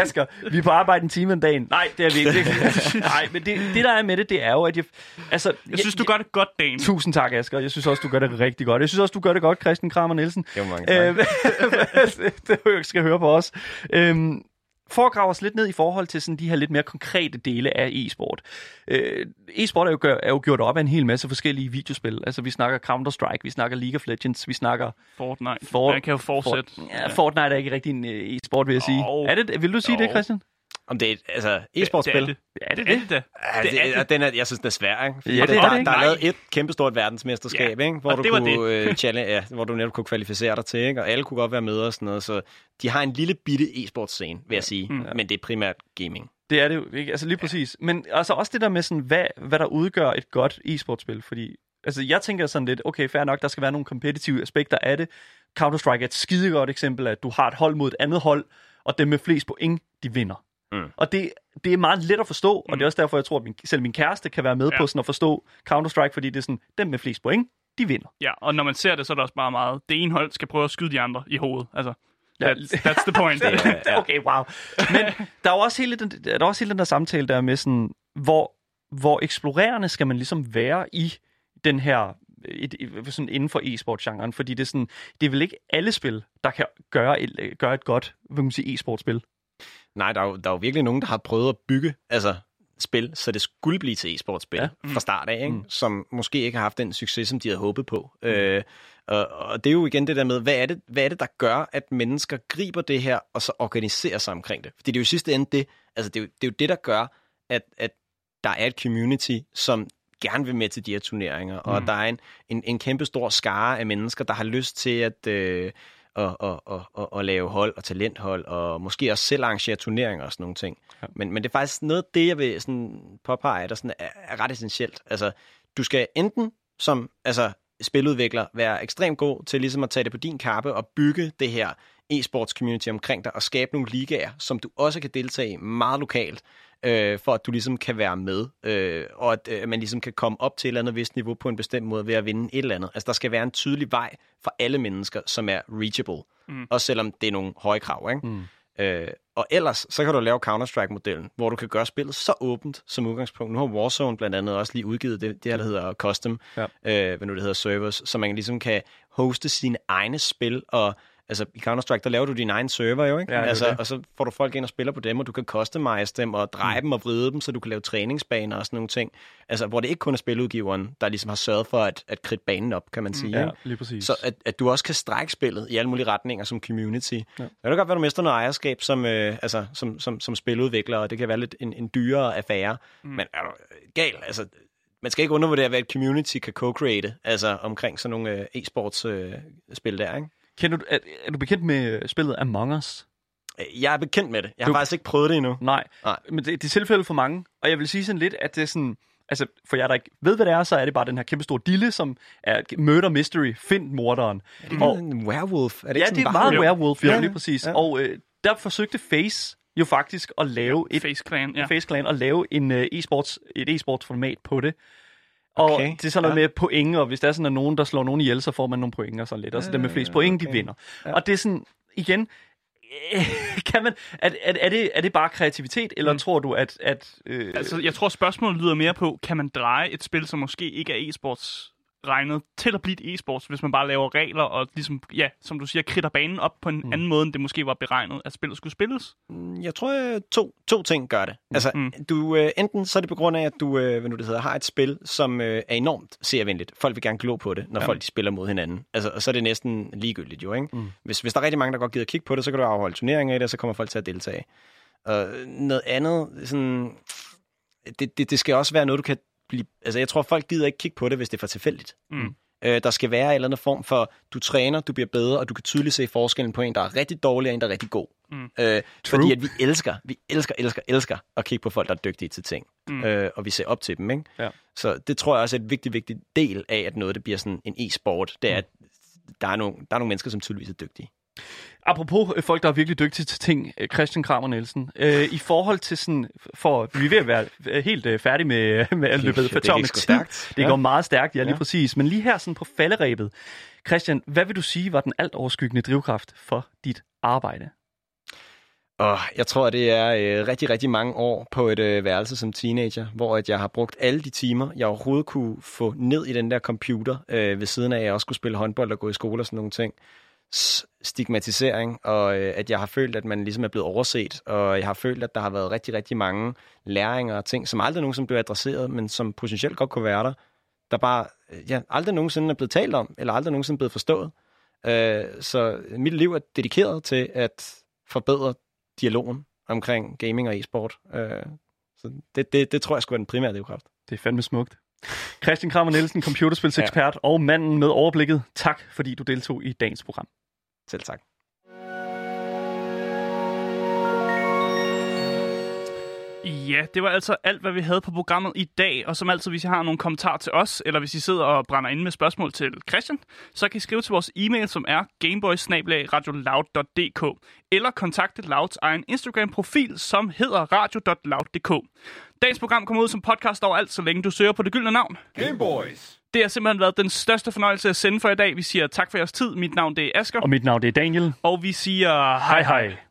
Asger, vi er på arbejde en time om dagen. Nej, det er vi ikke. Nej, men det, det der er med det, det er jo, at jeg... Altså, Jeg synes, du gør det godt, Dan. Tusind tak, Asger. Jeg synes også, du gør det rigtig godt. Jeg synes også, du gør det godt, Christian Kramer Nielsen. Jo, mange tak. Øh, det er skal høre på os. Øhm, for at grave os lidt ned i forhold til sådan de her lidt mere konkrete dele af e-sport. Øh, e-sport er jo, gør, er jo gjort op af en hel masse forskellige videospil. Altså, vi snakker Counter-Strike, vi snakker League of Legends, vi snakker... Fortnite. For- Man kan jo fortsætte. For, ja, Fortnite er ikke rigtig en øh, e-sport, vil jeg sige. Jo. Er det, vil du sige Jo. det, Christian? Om det er et altså, Det e-sportspil? det. Er det Det er det da. Ja, Det det, er det. og den er, jeg synes, den er svær, ikke? Fordi Ja, det der, er det der, ikke. der er lavet et kæmpestort verdensmesterskab, Ja, ikke? Hvor og du, det kunne, øh, challenge, ja, hvor du netop kunne kvalificere dig til, ikke? Og alle kunne godt være med og sådan noget, så de har en lille bitte e-sportscene, vil jeg sige. Mm. Men det er primært gaming. Det er det jo, ikke? Altså lige præcis. Men altså også det der med sådan, hvad, hvad der udgør et godt e-sportspil, fordi altså jeg tænker sådan lidt, okay, fair nok, der skal være nogle kompetitive aspekter af det. Counter-Strike er et skidegodt eksempel, at du har et hold mod et andet hold, og dem med flest point, de vinder. Mm. Og det, det er meget let at forstå, og Mm. det er også derfor, jeg tror, at min, selv min kæreste kan være med Ja. på sådan at forstå Counter-Strike, fordi det er sådan, dem med flest point, de vinder. Ja, og når man ser det, så er det også bare meget... Det ene hold skal prøve at skyde de andre i hovedet. Altså, that's, that's the point. Okay, wow. Men der er jo også hele den, der er også hele den der samtale der med sådan, hvor, hvor eksplorerende skal man ligesom være i den her et, et, sådan inden for e-sport-genren, fordi det er, sådan, det er vel ikke alle spil, der kan gøre et, gøre et godt hvad kan man sige, e-sportspil. Nej, der er, jo, der er jo virkelig nogen, der har prøvet at bygge altså, spil, så det skulle blive til e-sportspil ja. Fra start af, ikke? Mm. som måske ikke har haft den succes, som de havde håbet på. Mm. Øh, og, og det er jo igen det der med, hvad er det, hvad er det, der gør, at mennesker griber det her, og så organiserer sig omkring det? Fordi det er jo sidste ende det, altså det er jo det, er jo det der gør, at, at der er et community, som gerne vil med til de her turneringer, og Mm. der er en, en, en kæmpe stor skare af mennesker, der har lyst til at, øh, at, at, at, at, at lave hold og talenthold, og måske også selv arrangere turneringer og sådan nogle ting. Ja. Men, men det er faktisk noget af det, jeg vil sådan påpege, der sådan er, er ret essentielt. Altså, du skal enten som altså, spiludvikler være ekstremt god til ligesom at tage det på din kappe og bygge det her e-sports community omkring dig og skabe nogle ligaer, som du også kan deltage i meget lokalt, øh, for at du ligesom kan være med, øh, og at øh, man ligesom kan komme op til et eller andet vist niveau på en bestemt måde ved at vinde et eller andet. Altså der skal være en tydelig vej for alle mennesker, som er reachable, Mm. også selvom det er nogle høje krav. Ikke? Mm. Øh, og ellers, så kan du lave Counter-Strike-modellen, hvor du kan gøre spillet så åbent som udgangspunkt. Nu har Warzone blandt andet også lige udgivet det, det her, der hedder Custom, Ja. øh, hvad nu det hedder, servers, så man ligesom kan hoste sine egne spil, og altså i Counter-Strike, der laver du din egen server jo, ikke? Ja, altså, det. og så får du folk ind og spiller på dem, og du kan customize dem, og dreje mm. dem og vride dem, så du kan lave træningsbaner og sådan nogle ting. Altså, hvor det ikke kun er spiludgiveren, der ligesom har sørget for at, at kridte banen op, kan man sige. Ja, ikke? lige præcis. Så at, at du også kan strække spillet i alle mulige retninger som community. Ja. Det kan godt være, du mister noget ejerskab som, øh, altså, som, som, som spiludvikler, og det kan være lidt en, en dyrere affære. Mm. Men er du øh, gal? Altså, man skal ikke undervurdere, hvad et community kan co-create altså, omkring sådan nogle øh, e-sports øh, spil der. Ikke? Kender du, er, er du bekendt med spillet Among Us? Øh, Jeg er bekendt med det. Jeg Du- har faktisk ikke prøvet det endnu. Nej, Nej. men det, det er tilfældet for mange. Og jeg vil sige sådan lidt, at det er sådan... Altså, for jer, der ikke ved, hvad det er, så er det bare den her kæmpe store dille, som er murder mystery. Find morderen. Er det Og- en werewolf? Er det ja, ikke det er meget Jo. werewolf, ja, Ja, lige præcis. ja. Og øh, der forsøgte Face jo faktisk at lave et Face Clan, ja. Face Clan og lave en uh, e-sports, et e-sports format på det. Og Okay, det er sådan noget ja. med point, og hvis der er sådan, at nogen, der slår nogen ihjel, så får man nogle point og sådan lidt. Og så dem med flest point, de okay. vinder. Ja. Og det er sådan, igen, kan man, er, er, er, det, er det bare kreativitet, eller mm. tror du, at... at øh, Altså, jeg tror, spørgsmålet lyder mere på, kan man dreje et spil, som måske ikke er e-sports regnet til at blive et e-sports, hvis man bare laver regler og ligesom, ja, som du siger, kridter banen op på en mm. anden måde, end det måske var beregnet, at spillet skulle spilles? Jeg tror, øh, to, to ting gør det. Altså, Mm. mm. du, øh, enten så er det på grund af, at du øh, hvad nu det hedder, har et spil, som er enormt seervenligt. Folk vil gerne glo på det, når ja. folk de spiller mod hinanden. Altså, og så er det næsten ligegyldigt jo, ikke? Mm. Hvis, hvis der er rigtig mange, der godt gider kigge på det, så kan du afholde turneringer i det, og så kommer folk til at deltage. Og noget andet, sådan, det, det, det skal også være noget, du kan blive... Altså, jeg tror, folk gider ikke kigge på det, hvis det er for tilfældigt. Mm. Øh, der skal være en eller anden form for, du træner, du bliver bedre, og du kan tydeligt se forskellen på en, der er rigtig dårlig, og en, der er rigtig god. Mm. Øh, fordi at vi elsker, vi elsker, elsker, elsker at kigge på folk, der er dygtige til ting. Mm. Mm. Øh, og vi ser op til dem, ikke? Ja. Så det tror jeg også er et vigtigt, vigtigt del af, at noget det bliver sådan en e-sport. Det er, at der er, nogle, der er nogle mennesker, som tydeligvis er dygtige. Apropos øh, folk, der er virkelig dygtige til ting, øh, Christian Kramer Nielsen, øh, i forhold til sådan, for vi er ved at være øh, helt øh, færdige med, med at løbe for sgu tid. stærkt. Det Ja. går meget stærkt, ja lige Ja. præcis. Men lige her sådan på falderæbet, Christian, hvad vil du sige var den alt overskyggende drivkraft for dit arbejde? Og jeg tror, det er øh, rigtig, rigtig mange år på et øh, værelse som teenager, hvor at jeg har brugt alle de timer, jeg overhovedet kunne få ned i den der computer, øh, ved siden af, at jeg også skulle spille håndbold og gå i skole og sådan nogle ting. Stigmatisering, og øh, at jeg har følt, at man ligesom er blevet overset, og jeg har følt, at der har været rigtig, rigtig mange læringer og ting, som aldrig nogensinde blev adresseret, men som potentielt godt kunne være der, der bare øh, ja, aldrig nogensinde er blevet talt om, eller aldrig nogensinde blevet forstået. Øh, så mit liv er dedikeret til at forbedre dialogen omkring gaming og e-sport. Øh, så det, det, det tror jeg skulle være den primære drivkraft. Det er fandme smukt. Christian Kramer Nielsen, computerspilsekspert ja. og manden med overblikket. Tak, fordi du deltog i dagens program. Selv tak. Ja, det var altså alt, hvad vi havde på programmet i dag. Og som altid, hvis I har nogle kommentarer til os, eller hvis I sidder og brænder ind med spørgsmål til Christian, så kan I skrive til vores e-mail, som er gameboys eller kontakte Louds egen Instagram-profil, som hedder radio.loud.dk. Dagens program kommer ud som podcast overalt, så længe du søger på det gyldne navn. Gameboys. Det har simpelthen været den største fornøjelse at sende for i dag. Vi siger tak for jeres tid. Mit navn det er Asger, Og mit navn det er Daniel. og vi siger hej hej.